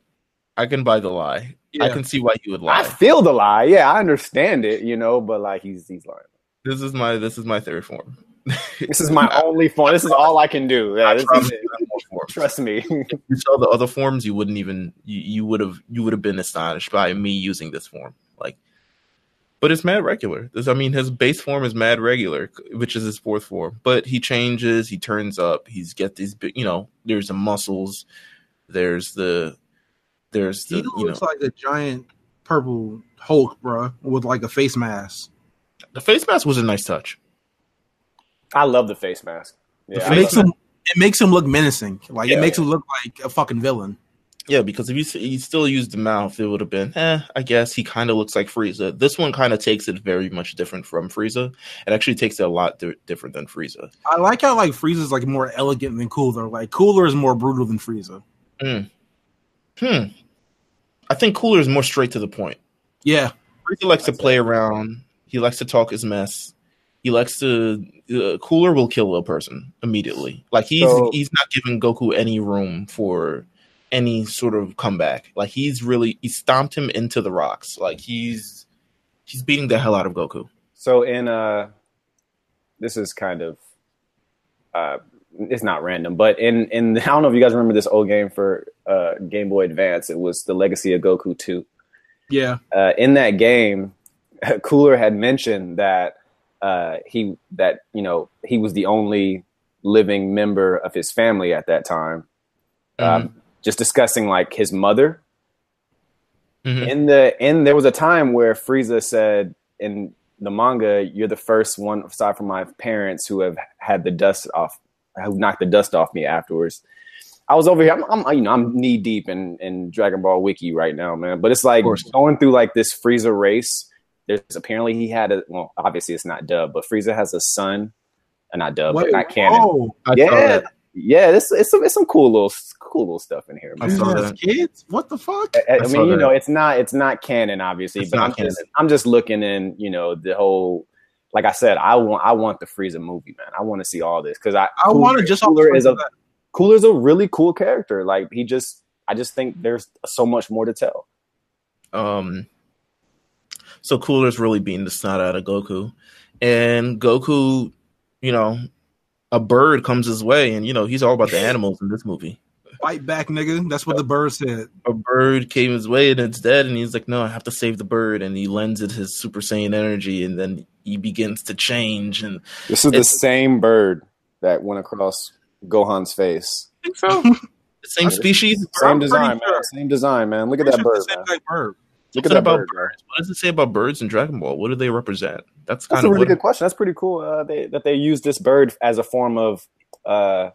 I can buy the lie. I can see why he would lie.
I feel the lie. Yeah, I understand it, you know, but like he's he's lying.
This is my this is my third form.
This is my only form. This is all I can do. Yeah,
I
this
promise
is it.
I have more forms.
Trust me.
If you saw the other forms, you wouldn't even you, you would have you would have been astonished by me using this form. Like, but it's mad regular. This, I mean, his base form is mad regular, which is his fourth form. But he changes, he turns up, he's get these big. You know, there's the muscles, there's the there's
He
the you know
looks like a giant purple Hulk, bro, with like a face mask.
the face mask was a nice touch.
I love the face mask.
The
Yeah,
It makes
love-
him it makes him look menacing. Like
Yeah.
it makes him look like a fucking villain.
Yeah, because if you still used the mouth, it would have been, eh, I guess he kind of looks like Frieza. This one kind of takes it very much different from Frieza. It actually takes it a lot di- different than Frieza.
I like how like Frieza's like more elegant than Cooler. Like Cooler is more brutal than Frieza.
Hmm. I think Cooler is more straight to the point.
Yeah,
Frieza likes to play around. He likes to talk his mess. He likes to. Uh, Cooler will kill a person immediately. Like he's
So-
he's not giving Goku any room for any sort of comeback. Like he's really he stomped him into the rocks. Like he's he's beating the hell out of Goku.
So in uh this is kind of uh it's not random, but in in I don't know if you guys remember this old game for uh, Game Boy Advance. It was the Legacy of Goku two.
Yeah.
Uh, in that game, Cooler had mentioned that uh, he that you know he was the only living member of his family at that time. Um, just discussing like his mother.
Mhm.
In the in there was a time where Frieza said in the manga, "You're the first one aside from my parents who have had the dust off, who knocked the dust off me afterwards." I was over here. I'm, I'm you know I'm knee deep in in Dragon Ball Wiki right now, man. But it's like going through like this Frieza race. There's apparently he had a well, obviously it's not Dub, but Frieza has a son, uh, not Dub, but not canon.
Oh,
Yeah. Yeah, it's it's some it's some cool little cool little stuff in here.
I
Man.
saw that.
kids? What the fuck?
I, I
I
mean, you
that.
know, it's not it's not canon, obviously,
It's
but I'm just. I'm just looking in, you know, the whole. Like I said, I want I want the Frieza movie, man. I want to see all this because I
I want to just off the
Cooler is a
of that.
Cooler's a really cool character. Like he just, I just think there's so much more to tell.
Um, so Cooler's really beating the snot out of Goku, and Goku, you know, a bird comes his way, and you know he's all about the animals in this movie.
Fight back, nigga. That's what the bird said.
A bird came his way and it's dead, and he's like, "No, I have to save the bird," and he lends it his Super Saiyan energy, and then he begins to change. And
This is
the
same bird that went across Gohan's face.
think so. the same species.
Same
I'm
design,
sure.
man. Same design, man. Look at
Pretty
that
sure
bird,
it's the
man.
same type bird.
Look at
Something about
bird.
birds. What does it say about birds in Dragon Ball? What do they represent? That's
That's
kind
a
of
really
what,
good question. That's pretty cool. Uh, they, that they use this bird as a form of uh,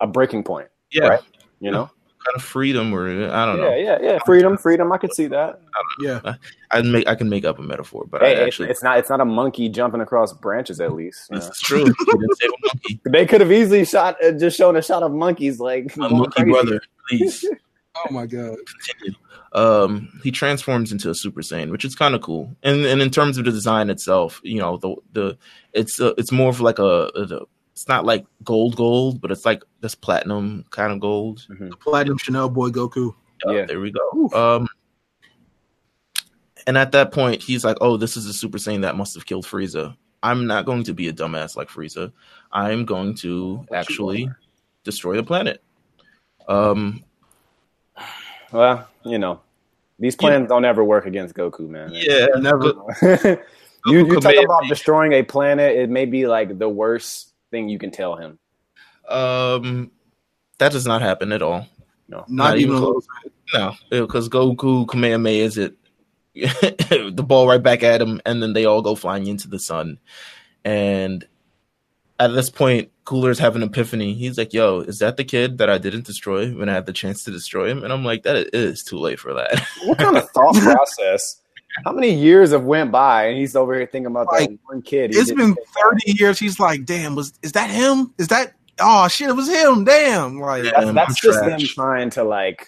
a breaking point.
yeah,
right? You know?
kind of freedom, or I don't
Yeah,
know.
yeah, yeah. Freedom, freedom. I could see that.
Yeah.
I make I can make up a metaphor, but
Hey,
I
it's,
actually
it's not. It's not a monkey jumping across branches. At least you
this
know?
true. He didn't say a monkey.
they could have easily shot, uh, just shown a shot of monkeys like
A monkey
crazy.
brother, please
Oh my god.
continue. Um, he transforms into a Super Saiyan, which is kind of cool. And and in terms of the design itself, you know, the the it's uh, it's more of like a, a it's not like gold gold, but it's like this platinum kind of gold.
Platinum Chanel boy Goku.
Uh,
Yeah.
there we go. Um, and at that point, he's like, "Oh, this is a Super Saiyan that must have killed Frieza. I'm not going to be a dumbass like Frieza. I'm going to actually destroy the planet." Um,
Well, you know, these plans don't ever work against Goku, man.
yeah,
Never.
you you talk
may-
about destroying a planet. It may be like the worst thing you can tell him.
Um, that does not happen at all.
No,
Not,
Not
even
even
a little
No, because Goku Kamehameha is it the ball right back at him, and then they all go flying into the sun. And at this point, Cooler's having an epiphany. He's like, "Yo, is that the kid that I didn't destroy when I had the chance to destroy him?" And I'm like, "That is too late for that."
what kind of thought process? How many years have went by and he's over here thinking about that
Like,
one kid? he
It's
didn't
been
take out?
30 years. He's like, damn, was is that him? Is that oh shit, it was him. Damn. Like
Yeah.
That's, that's just
trash.
them trying to like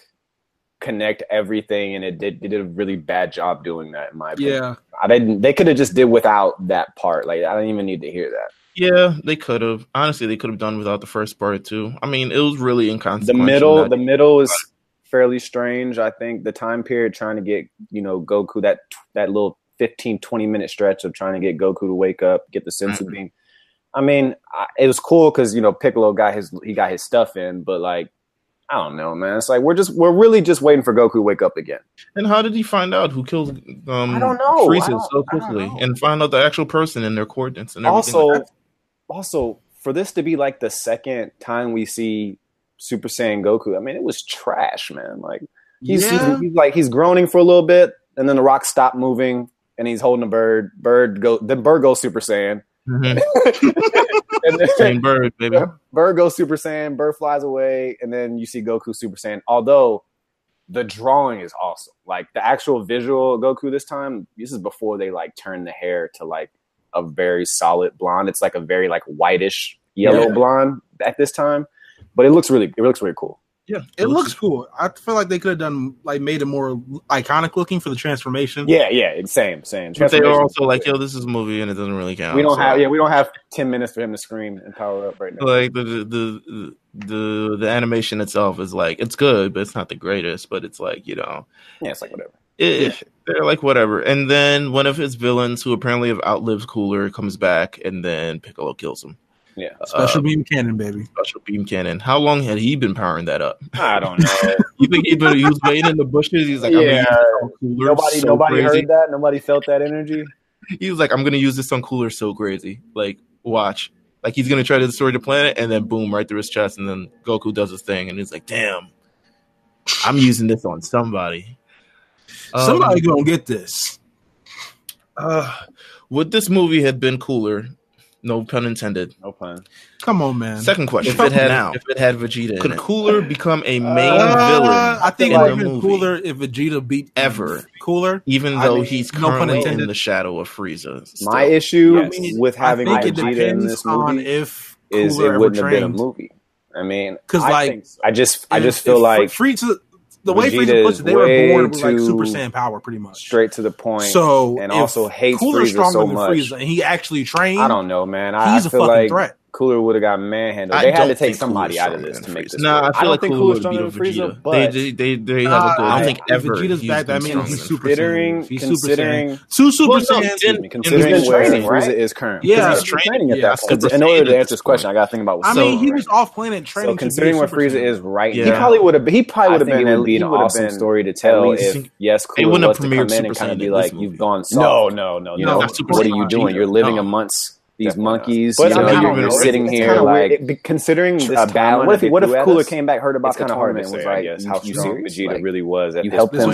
connect everything, and it did, they did a really bad job doing that. In my opinion,
yeah.
I didn't. They could have just did without that part. Like I don't even need to hear that.
Yeah, they could have. Honestly, they could have done without the first part too. I mean, it was really
inconsistent.
The
middle, the middle is fairly strange. I think the time period trying to get you know Goku that that little 15, 20 minute stretch of trying to get Goku to wake up, get the senzu
Mhm.
beam. I mean, I, it was cool because you know Piccolo got his he got his stuff in, but like I don't know, man. It's like we're just we're really just waiting for Goku to wake up again.
and how did he find out who killed um,
I don't know. I
Frieza
don't-
so quickly and find out the actual person and their coordinates and everything?
Also,
like that?
Also for this to be like the second time we see Super Saiyan Goku, I mean, it was trash, man. Like he's,
yeah.
he's, he's like he's groaning for a little bit, and then the rock stopped moving, and he's holding a bird. Bird go then bird goes Super Saiyan,
Mhm.
and then
Same bird, baby.
bird goes Super Saiyan. Bird flies away, and then you see Goku Super Saiyan. Although the drawing is awesome, like the actual visual Goku this time. This is before they like turn the hair to like a very solid blonde. It's like a very like whitish yellow
Yeah.
blonde at this time, but it looks really it looks really cool.
Yeah,
It looks cool. I feel like they could have done like made it more iconic looking for the transformation.
Yeah, yeah, same, same.
But they were also like, "Yo, this is a movie and it doesn't really count."
we don't
so-
have yeah, we don't have ten minutes for him to scream and power up right now.
like the the, the the the animation itself is like it's good, but it's not the greatest. But it's like you know,
Yeah, it's like whatever.
It, they're like whatever. And then one of his villains, who apparently have outlived Cooler, comes back, and then Piccolo kills him.
Yeah.
Special
Uh,
beam cannon, baby.
special beam cannon. How long had he been powering that up?
I don't know.
You think he, been, he was waiting in the bushes? He's like, I'm gonna
Yeah.
use this on cooler
nobody,
so
nobody
crazy.
heard that. Nobody felt that energy.
He was like, I'm gonna use this on cooler so crazy. Like, watch. Like he's gonna try to destroy the planet, and then boom, right through his chest, and then Goku does his thing, and he's like, damn, I'm using this on somebody. Um,
Somebody gonna get this.
uh, would this movie have been cooler? No pun intended.
No pun.
Come on, man.
Second question:
If it had
now,
if it had Vegeta,
could
in it.
Cooler become a main
Uh,
villain?
I think
in
it would
the
have been
movie?
cooler if Vegeta beat
Ever.
Cooler.
even
I
though
mean,
he's
no
currently in the shadow of Frieza. still.
My issue
I mean,
with having
I think it
Vegeta in
depends
this
on
movie
if
is it wouldn't have been a movie. I mean,
'Cause,
I
like,
think- I just, I just feel
if
like
Frieza, the way Frieza puts it, they were born with like Super Saiyan power, pretty much.
straight to the point.
So
and also hates
Cooler's
Frieza
stronger
so
than
much.
Frieza, and he actually trained.
I don't know, man. I,
He's
I
a
feel
fucking
like
threat.
Cooler would have got manhandled.
I
They had to take somebody out of this to make
Frieza.
this.
Nah. I
I
feel
don't
like
think
Cooler
Cooler's
would beat
stronger than Frieza, but
they, they, they have
Uh,
a good. I don't think
if
ever.
Vegeta's back,
been
that means
stronger
he's
than
super
considering,
He's
considering,
Super Saiyan. Two Super
Well, no,
Saiyans.
didn't-
considering
He's
where
training,
Frieza
right?
is currently.
Yeah.
He's
he's
training,
training at
yeah,
that point. In order to answer this
this
question. I got to think about.
I mean, he was off planet training.
so
to be a
considering where
Super
Frieza is right,
Yeah.
he probably would have. He probably would have been.
it
It
would be
an
an
awesome
awesome
story to tell if yes,
They
Cooler
wouldn't have
was to come
premiered
in
Super
and kind of be like, "You've gone soft."
no, no,
You
no.
know,
Not Super
what are you doing? You're living
No.
amongst these
Definitely not.
monkeys.
But
you
I
know,
mean,
you're, you're sitting
It's
here
kinda
like
weird. It-
considering this
Uh,
timeline
what if- what if Cooler
us,
came back, heard about
it's
the
kind of hard to
tournament, was
I
like,
how
you
strong
serious?
Vegeta really was. At
you helped
This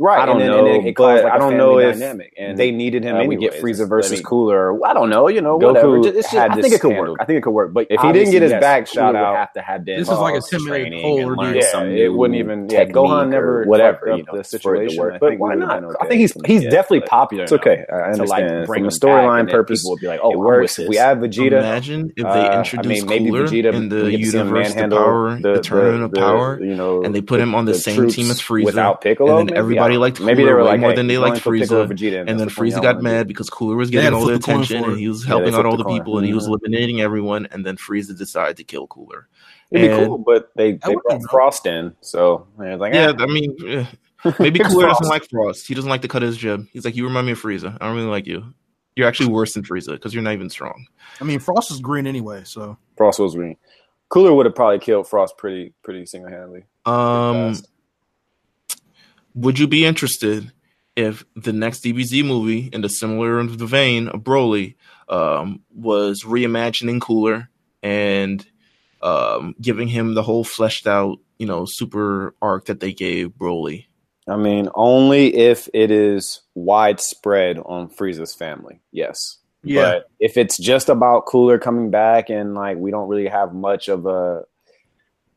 him.
what
point.
you
You
doing
said
right
it.
now?
Right,
I don't
and then,
know,
and then it
but
caused like
I
a
don't
family
know if
dynamic, and
they needed him.
uh, we get
anyways.
Frieza versus
I mean,
Cooler. I don't know, you know,
Goku
whatever. It's just, I think it could
handled.
work. I think it could work. But
If he didn't get his
obviously,
back
yes,
shot
Cooler would
out,
have to have.
This is like a
lost
10 minute
training
poll or
learn
yeah,
some
it wouldn't even. Yeah, Gohan never
whatever.
fucked up
you know,
the
for it to
situation,
work.
But why not? I think he's he's
Yeah,
definitely popular.
It's okay. I understand.
like
From a storyline purpose,
people would be like, "Oh,
it
I'm
works.
with
If we
this."
add Vegeta,
Imagine if they
uh, I
introduced
maybe
Cooler
Vegeta
in the
we get to see him
universe, the power, the, tournament of power,
you know,
and they put him on the, same team as Frieza.
without Piccolo.
and then
maybe?
Everybody liked
know. maybe they were
way
like
more
hey,
than they liked
going for Piccolo
Frieza.
Vegeta,
And
that's
then
which
Frieza got
wanna
mad because Cooler was getting
to
all the
flip the coin
attention and he was helping
they
out all
the
the people and he was eliminating everyone. And then Frieza decided to kill Cooler.
It'd be cool, but they they
would've
brought Frost in, so like,
Yeah,
eh.
I mean, maybe
It's
Cooler doesn't like Frost. He doesn't like to cut his jib. He's like, you remind me of Frieza. I don't really like you. You're actually worse than Frieza because you're not even strong.
I mean, Frost is green anyway, so
Frost was green. Cooler would have probably killed Frost pretty pretty single handedly.
Um, would you be interested if the next DBZ movie, in the similar vein of Broly, um, was reimagining Cooler and um, giving him the whole fleshed out, you know, super arc that they gave Broly?
I mean, only if it is widespread on Frieza's family. Yes.
yeah.
But if it's just about Cooler coming back and like we don't really have much of a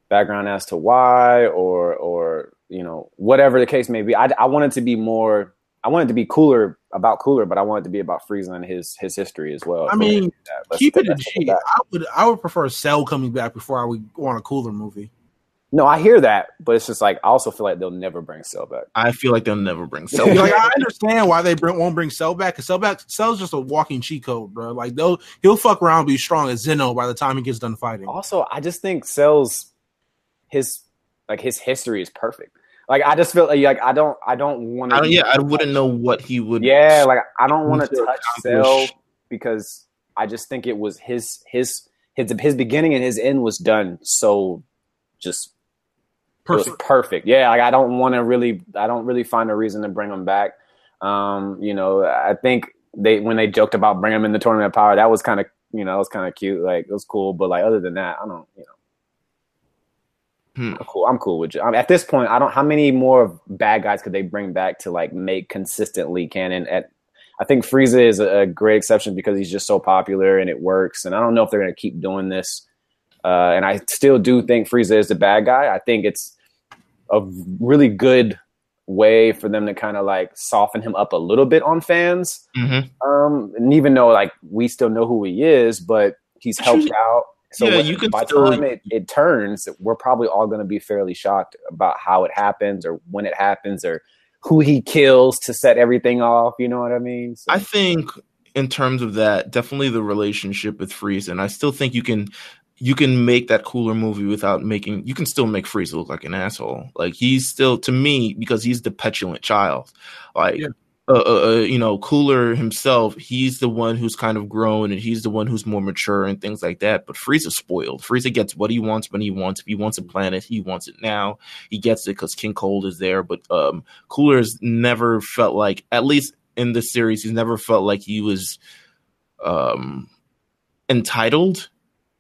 background as to why or or you know whatever the case may be, I I want it to be more. I wanted to be cooler about Cooler, but I want it to be about Frieza and his his history as well.
I mean,
Let's
keep it a
that step
G.
back.
I would I would prefer Cell coming back before I would want a cooler movie.
No, I hear that, but it's just like I also feel like they'll never bring Cell back.
I feel like they'll never bring Cell.
So, like, I understand why they bring, won't bring Cell back because Cell back Cell's just a walking cheat code, bro. Like they'll he'll fuck around, and be strong as Zeno by the time he gets done fighting.
Also, I just think Cell's his like his history is perfect. Like I just feel like, like I don't I don't want to
yeah, I wouldn't know what he would.
yeah like I don't want to
to
touch
accomplish-
Cell because I just think it was his his his his beginning and his end was done so just
Perfect.
perfect. Yeah, like I don't want to really I don't really find a reason to bring him back. Um, you know, I think they when they joked about bringing him in the tournament of power, that was kind of you know, that was kind of cute. Like it was cool, but like other than that, I don't, you know.
Hmm.
I'm cool. I'm cool with you. I mean, at this point, I don't. How many more bad guys could they bring back to like make consistently canon? At I think Frieza is a, a great exception because he's just so popular and it works. And I don't know if they're going to keep doing this. Uh, and I still do think Frieza is the bad guy. I think it's a really good way for them to kind of like soften him up a little bit on fans.
Mhm.
Um, and even though like we still know who he is, but he's helped out. So
yeah,
when-
you can
by the
still-
time it, it turns, we're probably all going to be fairly shocked about how it happens or when it happens or who he kills to set everything off. You know what I mean? So,
I think in terms of that, definitely the relationship with Frieza, and I still think you can you can make that cooler movie without making you can still make Frieza look like an asshole. Like he's still to me because he's the petulant child. Like
Yeah.
Uh, uh, uh, you know, Cooler himself, he's the one who's kind of grown and he's the one who's more mature and things like that. But Frieza's spoiled. Frieza gets what he wants when he wants. If he wants a planet, he wants it now. He gets it because King Cold is there. But um, Cooler's never felt like, at least in this series, he's never felt like he was um, entitled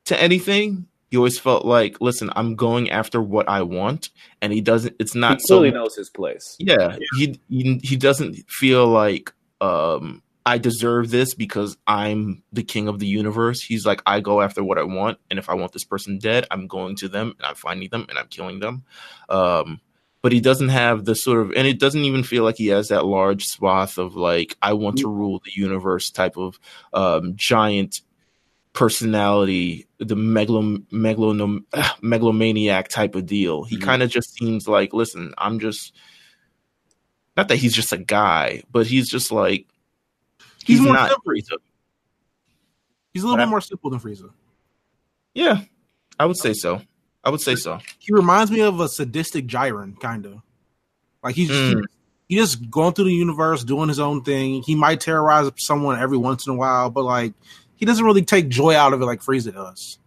to anything he always felt like, listen, I'm going after what I want, and he doesn't. It's not
he clearly so, knows his place.
Yeah, yeah, He, he he doesn't feel like um I deserve this because I'm the king of the universe. He's like, I go after what I want, and if I want this person dead, I'm going to them and I'm finding them and I'm killing them. Um, but he doesn't have the sort of, and it doesn't even feel like he has that large swath of like, I want to rule the universe type of um, giant personality, the megalo, megalo, megalomaniac type of deal. He mm-hmm. kind of just seems like, listen, I'm just not that he's just a guy, but he's just like
he's, he's not Frieza. He's a little bit more simple than Frieza.
Yeah, I would say so. I would say so.
He reminds me of a sadistic Jiren, kind of. Like he's mm. he just going through the universe, doing his own thing. He might terrorize someone every once in a while, but like he doesn't really take joy out of it like Frieza does.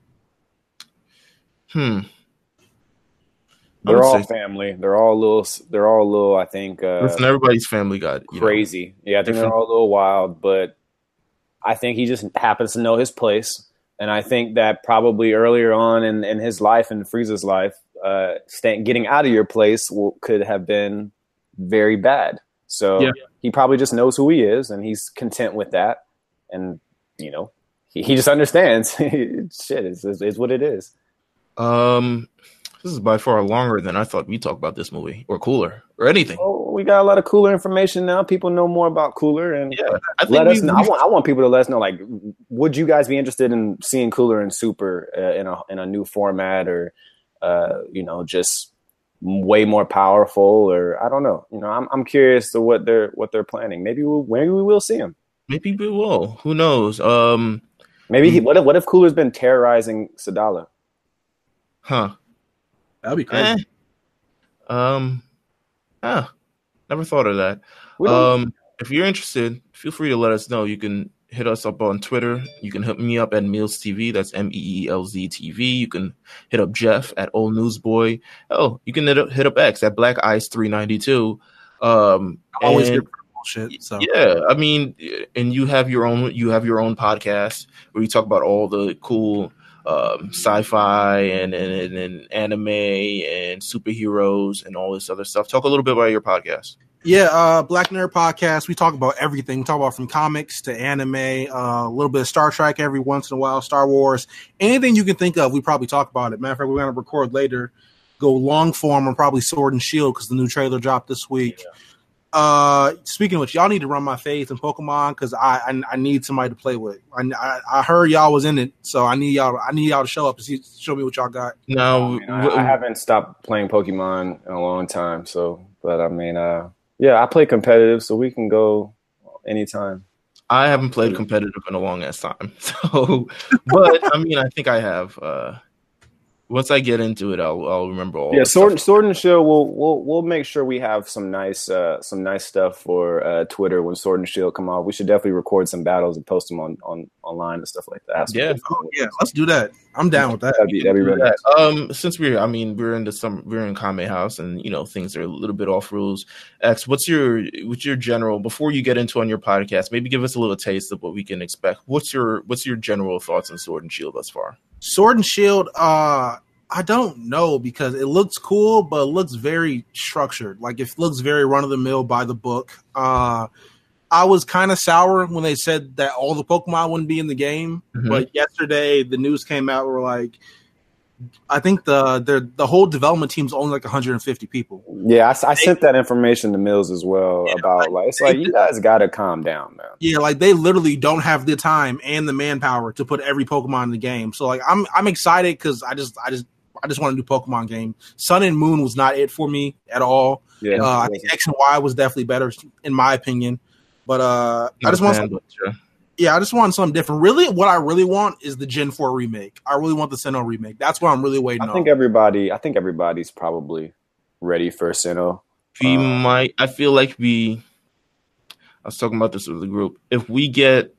Hmm.
They're all family. They're all little. They're all little. I think. Uh,
Listen, everybody's family got
crazy. Know, yeah, I think they're all a little wild, but I think he just happens to know his place. And I think that probably earlier on in, in his life and Frieza's life, uh, staying, getting out of your place will, could have been very bad. So yeah. he probably just knows who he is, and he's content with that. And you know, he, just understands. Shit, is it's what it is.
Um, this is by far longer than I thought we talk about this movie, or cooler, or anything.
Oh, we got a lot of cooler information now. People know more about cooler, and yeah, I let us know. I want, I want people to let us know. Like, would you guys be interested in seeing cooler and super uh, in a in a new format, or uh, you know, just way more powerful, or I don't know. You know, I'm I'm curious to what they're what they're planning. Maybe we'll, maybe we will see them.
Maybe we will. Who knows? Um,
Maybe he. What if what if Cooler's been terrorizing Sadala?
Huh.
That'd be crazy.
Eh. Um. Ah, never thought of that. Um, if you're interested, feel free to let us know. You can hit us up on Twitter. You can hit me up at Meelz TV. That's M E E L Z TV. You can hit up Jeff at Old Newsboy. Oh, you can hit up, hit up X at Black Ice three ninety two. Um,
always and, bullshit. So
yeah, I mean, and you have your own you have your own podcast where you talk about all the cool um, sci-fi and, and, and anime and superheroes and all this other stuff. Talk a little bit about your podcast.
Yeah, uh, Black Nerd Podcast. We talk about everything. We talk about from comics to anime, uh, a little bit of Star Trek every once in a while, Star Wars, anything you can think of. We probably talk about it. Matter of fact, we're going to record later, go long form on probably Sword and Shield because the new trailer dropped this week. Yeah. Uh, speaking of which, y'all need to run my face in Pokemon because I, I, I need somebody to play with. I, I, I heard y'all was in it, so I need y'all I need y'all to show up and see, show me what y'all got.
No,
I, I, haven't stopped playing Pokemon in a long time. So, but I mean, uh, yeah, I play competitive, so we can go anytime.
I haven't played competitive in a long ass time, so but I mean, I think I have. Uh, once I get into it, I'll I'll remember all.
Yeah, sword sword and shield. We'll we'll we'll make sure we have some nice uh, some nice stuff for uh, Twitter when sword and shield come out. We should definitely record some battles and post them on, on online and stuff like that.
yeah,
oh, yeah, let's do that. I'm down with that.
That'd be, that'd be really
nice. Um, since we're I mean we're in the some we're in Kame House and you know things are a little bit off rules. X, what's your what's your general before you get into on your podcast? Maybe give us a little taste of what we can expect. What's your what's your general thoughts on Sword and Shield thus far?
Sword and Shield, uh, I don't know because it looks cool, but it looks very structured. Like it looks very run of the mill by the book. Uh, I was kind of sour when they said that all the Pokemon wouldn't be in the game, mm-hmm. but yesterday the news came out. We're like, I think the the the whole development team's only like 150 people.
Yeah, I, I sent that information to Meelz as well yeah, about like, like it's like you guys got to calm down, man.
Yeah, like they literally don't have the time and the manpower to put every Pokemon in the game. So like I'm I'm excited because I just I just I just want a new Pokemon game. Sun and Moon was not it for me at all. Yeah, uh, I think X and Y was definitely better in my opinion. But uh, I just want. Some, yeah, I just want something different. Really, what I really want is the Gen Four remake. I really want the Sinnoh remake. That's what I'm really waiting.
I think everybody. I think everybody's probably ready for Sinnoh.
We um, might. I feel like we. I was talking about this with the group. If we get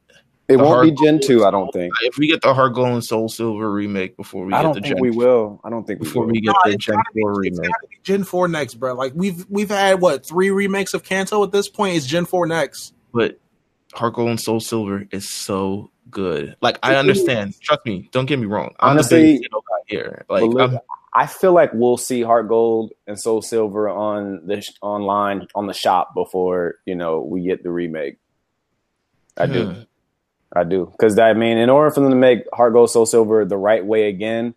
It
The
won't be Gen two, I don't think.
if we get the Heart Gold and Soul Silver remake before we
I
get
don't
the
think
Gen
we will. I don't think we
before
will.
we get
No,
the
it's
Gen
gotta be-
Four
it's
remake.
be Gen Four next, bro. Like we've we've had what three remakes of Kanto at this point. It's Gen Four next.
But Heart Gold and Soul Silver is so good. Like I understand. Trust me. Don't get me wrong. I'm
Honestly,
the biggest guy here. Like I'm,
I feel like we'll see Heart Gold and Soul Silver on the sh- online on the shop before you know we get the remake. I do,
Hmm.
I do, because I mean, in order for them to make Heart Gold Soul Silver the right way again,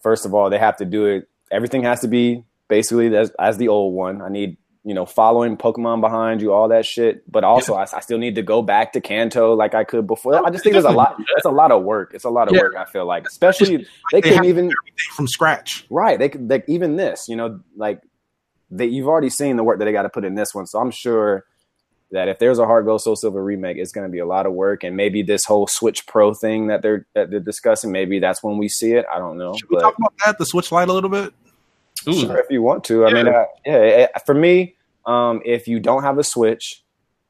first of all, they have to do it. Everything has to be basically as, as the old one. I need you know following Pokemon behind you, all that shit. But also, I, I still need to go back to Kanto like I could before. I just think there's a lot. It's a lot of work. It's a lot of
Yeah.
work. I feel like, especially they
They
couldn't even.
from scratch.
Right. They could like even this, you know, like they you've already seen the work that they got to put in this one. So I'm sure that if there's a Heart Gold Soul Silver remake, it's going to be a lot of work. And maybe this whole Switch Pro thing that they're that they're discussing, maybe that's when we see it. I don't know.
Should we
But
talk about that? The Switch Lite a little bit.
ooh,
sure, if you want to, I mean, uh, yeah. eh, For me, um, if you don't have a Switch.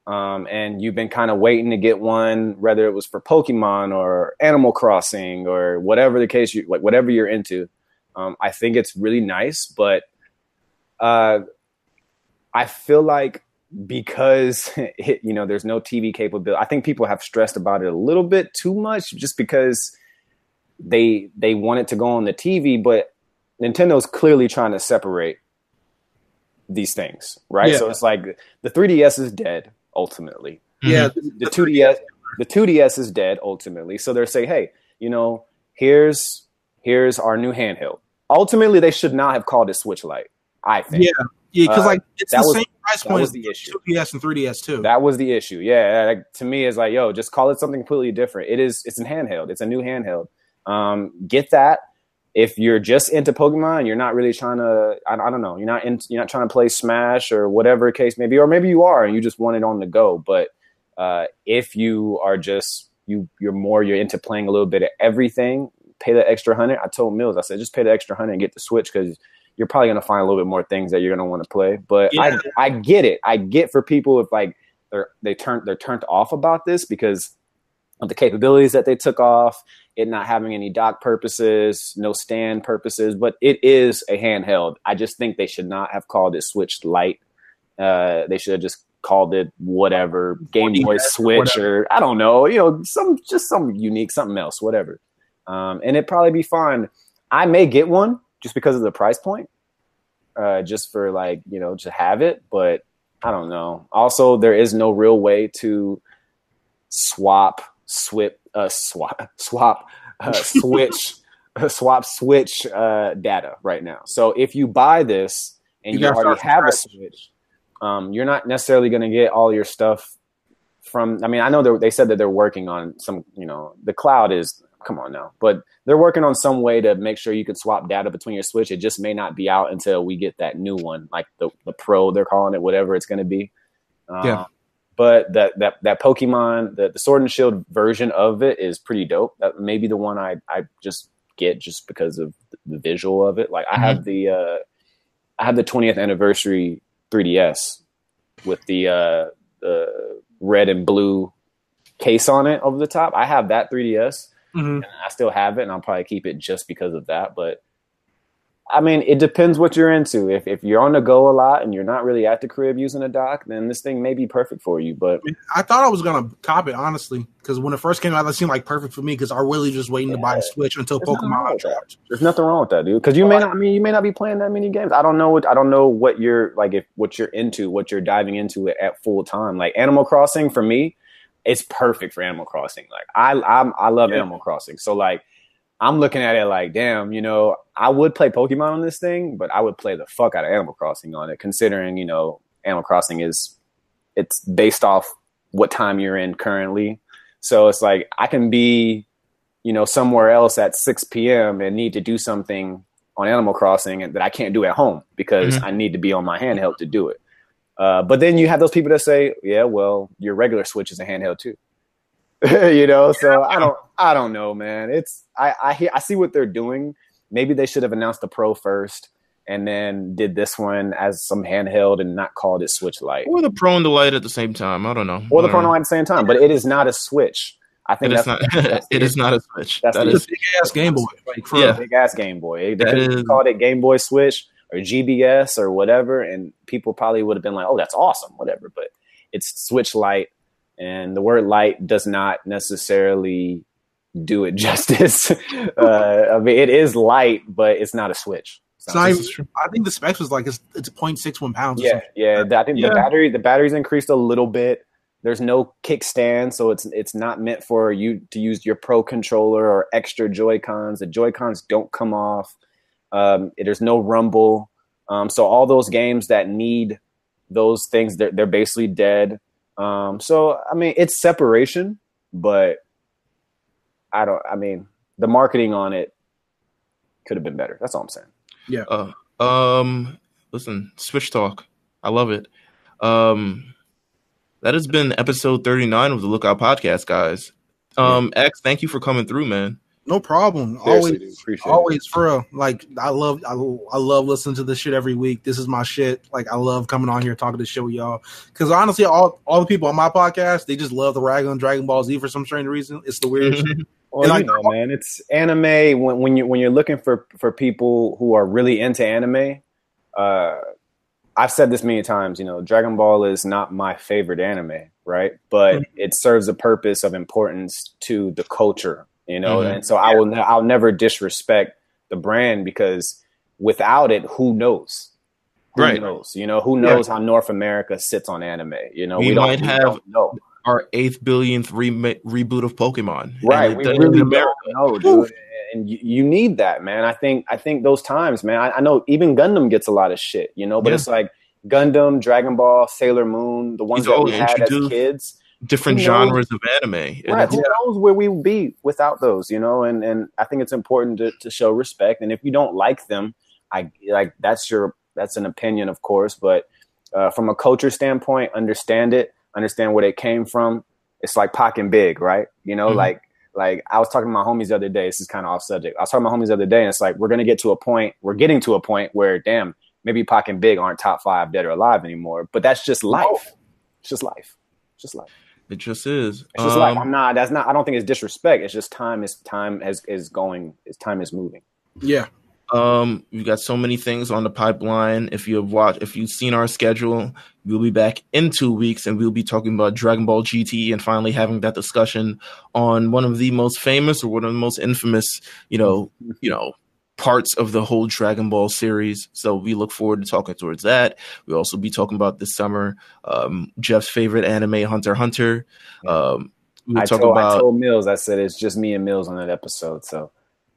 Um, and you've been kind of waiting to get one, whether it was for Pokemon or Animal Crossing or whatever the case, you like whatever you're into. Um, I think it's really nice, but uh, I feel like because it, you know there's no TV capability, I think people have stressed about it a little bit too much, just because they they want it to go on the TV, but Nintendo's clearly trying to separate these things, right?
Yeah.
So it's like the 3DS is dead ultimately
Yeah,
the 2DS the 2DS is dead ultimately. So they're saying, hey, you know, here's here's our new handheld. Ultimately, they should not have called it Switch Lite. I think
yeah, yeah. Because
Uh,
like it's
that
the
was-
same price point as
the issue.
2DS and 3DS too.
That was the issue. Yeah, like, to me, it's like, yo, just call it something completely different. It is. It's a handheld. It's a new handheld. Um, get that. If you're just into Pokemon, you're not really trying to. I, I don't know. You're not. In, you're not trying to play Smash or whatever case may be, or maybe you are and you just want it on the go. But uh, if you are just you, you're more. You're into playing a little bit of everything. Pay the extra hundred. I told Meelz. I said just pay the extra hundred and get the Switch because you're probably going to find a little bit more things that you're going to want to play. But
Yeah.
I I get it. I get for people if like they're they turned they're turned off about this because of the capabilities that they took off, it not having any dock purposes, no stand purposes, but it is a handheld. I just think they should not have called it Switch Lite. Uh, they should have just called it whatever Game Boy
4DS,
Switch or I don't know, you know, some just some unique something else, whatever. Um, and it'd probably be fine. I may get one just because of the price point, uh, just for like you know to have it, but I don't know. Also, there is no real way to swap, swip, uh, swap, swap, uh, switch, uh, swap, switch uh, data right now. So if you buy this and
You
you, already have a switch, um, you're not necessarily going to get all your stuff from. I mean, I know they said that they're working on some. You know, the cloud is. Come on now, but they're working on some way to make sure you can swap data between your Switch. It just may not be out until we get that new one, like the the Pro. They're calling it whatever it's going to be. Um,
Yeah.
But that that that Pokemon, the, the Sword and Shield version of it is pretty dope. That may be the one I I just get just because of the visual of it. Like I have the uh, I have the 20th anniversary 3DS with the uh, the red and blue case on it over the top. I have that 3DS.
Mhm.
and I still have it, and I'll probably keep it just because of that. But I mean, it depends what you're into. If if you're on the go a lot and you're not really at the crib using a dock, then this thing may be perfect for you. But
I thought I was gonna cop it honestly because when it first came out, it seemed like perfect for me because I really just waiting to buy a Switch until
There's
Pokemon dropped.
there's nothing wrong with that, dude. Because you may not. I mean, you may not be playing that many games. I don't know what I don't know what you're like. If what you're into, what you're diving into at full time. Like Animal Crossing for me, it's perfect for Animal Crossing. Like I I'm, I love
Yeah.
Animal Crossing. So like I'm looking at it like, damn, you know, I would play Pokemon on this thing, but I would play the fuck out of Animal Crossing on it, considering you know Animal Crossing is it's based off what time you're in currently. So it's like I can be, you know, somewhere else at 6 p.m. and need to do something on Animal Crossing that I can't do at home because
Mhm.
I need to be on my handheld to do it. Uh, but then you have those people that say, "Yeah, well, your regular Switch is a handheld too." you know, so I don't, I don't know, man. It's I, I hear, I see what they're doing. Maybe they should have announced the Pro first, and then did this one as some handheld and not called it Switch Lite.
Or the Pro and the Lite at the same time. I don't know.
Or the Pro
don't
and Lite at the same time, but it is not a Switch. I think
It is
that's,
not.
that's
it
the-
is not a Switch.
That's
That
the-
is
Big ass Game Boy. Like
Yeah.
big ass Game Boy. They
That
could have
is-
called it Game Boy Switch or GBS or whatever, and people probably would have been like, "Oh, that's awesome," whatever. But it's Switch Lite, and the word "light" does not necessarily do it justice. uh, I mean, it is light, but it's not a Switch.
It's not
This
even-
is true.
I think the specs was like it's it's 0.61 pounds. Or
Yeah,
something.
yeah. I think
Yeah.
the battery the battery's increased a little bit. There's no kickstand, so it's it's not meant for you to use your Pro controller or extra Joy Cons. The Joy Cons don't come off. Um, there's no rumble. Um, so all those games that need those things, they're they're basically dead. Um, so I mean, it's separation, but I don't. I mean, the marketing on it could have been better. That's all I'm saying. Yeah.
Uh, um, listen, Switch Talk. I love it. Um, that has been episode 39 of the Lookout Podcast, guys. Um, X, thank you for coming through, man.
No problem.
Seriously,
always,
dude, appreciate it.
always for real. Like I love, I, I love listening to this shit every week. This is my shit. Like I love coming on here talking to shit with y'all. Because honestly, all all the people on my podcast, they just love the rag on Dragon Ball Z for some strange reason. It's the weirdest. shit.
Well,
And
you
I-
know, man, it's anime. When when you when you're looking for for people who are really into anime, uh, I've said this many times. You know, Dragon Ball is not my favorite anime, right? But it serves a purpose of importance to the culture. You know,
Mhm.
and so I will. ne- I'll never disrespect the brand because without it, who knows? Who
Right.
knows? You know, who knows how North America sits on anime? You know,
We
don't-
might have-
don't know.
Our eighth billionth re- reboot of Pokemon.
right
And
we really
America.
don't know dude and you, you need that man i think i think those times man I, I know even gundam gets a lot of shit you know but
Yeah.
it's like gundam dragon ball sailor moon the ones
are
that we had as kids
Different
Who knows?
genres of anime.
Right who knows where we would be without those you know and and i think it's important to, to show respect and if you don't like them i like that's your that's an opinion of course but uh, from a culture standpoint understand it understand where they came from it's like Pac and Big, right? You know,
Mhm.
like like I was talking to my homies the other day. This is kind of off subject. I was talking to my homies the other day, and it's like we're gonna get to a point. We're getting to a point where, damn, maybe Pac and Big aren't top five dead or alive anymore. But that's just life. It's just life. It's just life.
It just is.
It's just life.
Um,
I'm not. That's not. I don't think it's disrespect. It's just time. Is time has is going. Is time is moving.
Yeah,
Um, we've got so many things on the pipeline. If you have watched, if you've seen our schedule, we'll be back in two weeks, and we'll be talking about Dragon Ball GT, and finally having that discussion on one of the most famous or one of the most infamous, you know, you know, parts of the whole Dragon Ball series. So we look forward to talking towards that. We'll also be talking about this summer um, Jeff's favorite anime, Hunter Hunter. Um, we'll
I
talk
told, I
about
told Meelz. I said it's just me and Meelz on that episode. So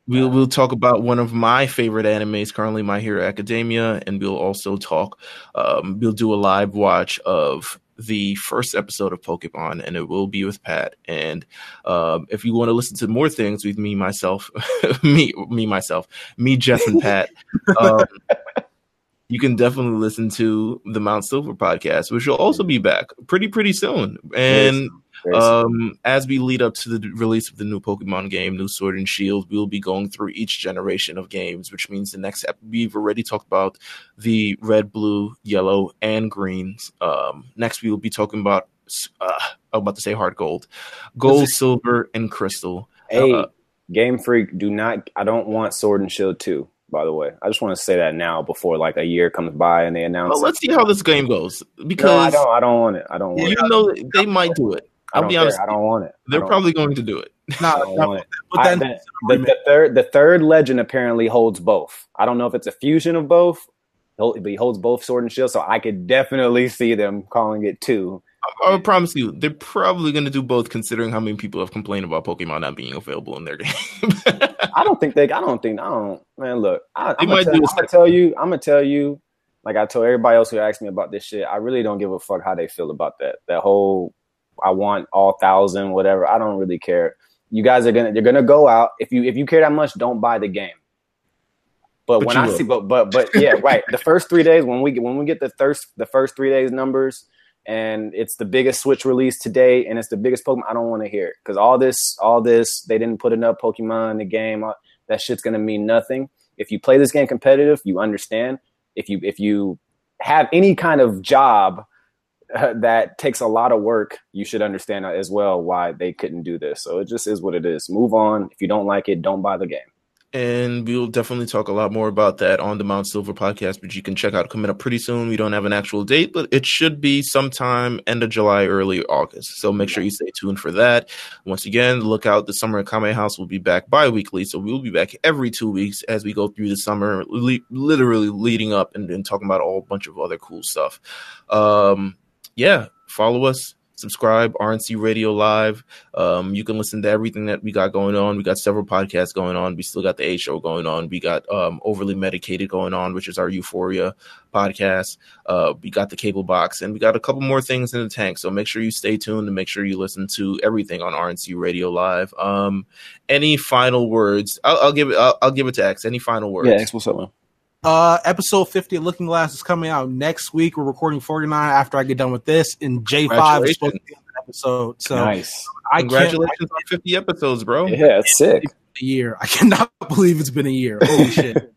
We'll we'll talk about one of my favorite animes currently, My Hero Academia, and we'll also talk. Um, we'll do a live watch of the first episode of Pokemon, and it will be with Pat. And um, if you want to listen to more things with me, myself, me, me, myself, me, Jeff, and Pat, um, you can definitely listen to the Mount Silver podcast, which will also be back pretty pretty soon. And. Um, as we lead up to the release of the new Pokemon game, New Sword and Shield, we'll be going through each generation of games, which means the next ep- we've already talked about the red, blue, yellow, and greens. Um, next, we will be talking about uh, I'm about to say hard gold, gold, silver, and crystal.
Hey,
Uh,
Game Freak, do not. I don't want Sword and Shield two. By the way, I just want to say that now before like a year comes by and they announce.
Well, let's see how this game goes
No, I
because
don't. I don't want it. I don't want
you
it.
know they might do it.
I
I'll be
care.
honest,
I don't want it.
They're probably going to do it.
I don't want it.
but
I-
then
the, the third the third legend apparently holds both. I don't know if it's a fusion of both, but he holds both sword and shield. So I could definitely see them calling it two.
I will promise you, they're probably going to do both, considering how many people have complained about Pokemon not being available in their game.
I don't think they. I don't think. I don't. Man, look. I,
might
gonna tell,
do a
I'm gonna tell you. I'm gonna tell you. Like I told everybody else who asked me about this shit. I really don't give a fuck how they feel about that. That whole. I want all thousand, whatever. I don't really care. You guys are gonna. You're gonna go out. If you if you care that much, don't buy the game. But,
But
when I
will.
see, but but but yeah, right. The first three days when we get when we get the first the first three days numbers, and it's the biggest Switch release today, and it's the biggest Pokemon. I don't want to hear it because all this, all this, they didn't put enough Pokemon in the game. That shit's gonna mean nothing. if you play this game competitive, you understand. If you if you have any kind of job that takes a lot of work, you should understand as well why they couldn't do this. So it just is what it is. Move on. If you don't like it, don't buy the game
and we'll definitely talk a lot more about that on the Mount Silver podcast, which you can check out coming up pretty soon. We don't have an actual date, but it should be sometime end of July, early August. So make sure you stay tuned for that. Once again, look out. The Summer Kame House will be back bi-weekly, so we'll be back every two weeks as we go through the summer, literally leading up and, and talking about a whole bunch of other cool stuff. Um, yeah, follow us subscribe RNC Radio Live. Um, you can listen to everything that we got going on. We got several podcasts going on. We still got the A show going on. We got um, Overly Medicated going on, which is our Euphoria podcast. Uh, we got the Cable Box, and we got a couple more things in the tank. So make sure you stay tuned and make sure you listen to everything on RNC Radio Live. Um, any final words? I'll, I'll give it. I'll, I'll, give it to X. Any final words?
Yeah, X. What's up, man?
Uh, episode 50 of Looking Glass is coming out next week. We're recording 49 after I get done with this, and J5 is supposed to be on the episode. So
nice.
I Congratulations on 50 episodes, bro.
Yeah, it's sick.
A year. I cannot believe it's been a year. Holy shit.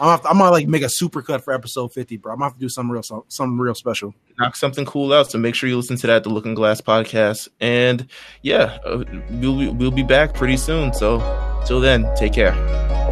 I'm gonna, to, I'm gonna like make a super cut for episode 50, bro. I'm gonna have to do something real, something real special.
Knock something cool out. So make sure you listen to that, the Looking Glass podcast. And yeah, uh, we'll we'll be back pretty soon. So till then, take care.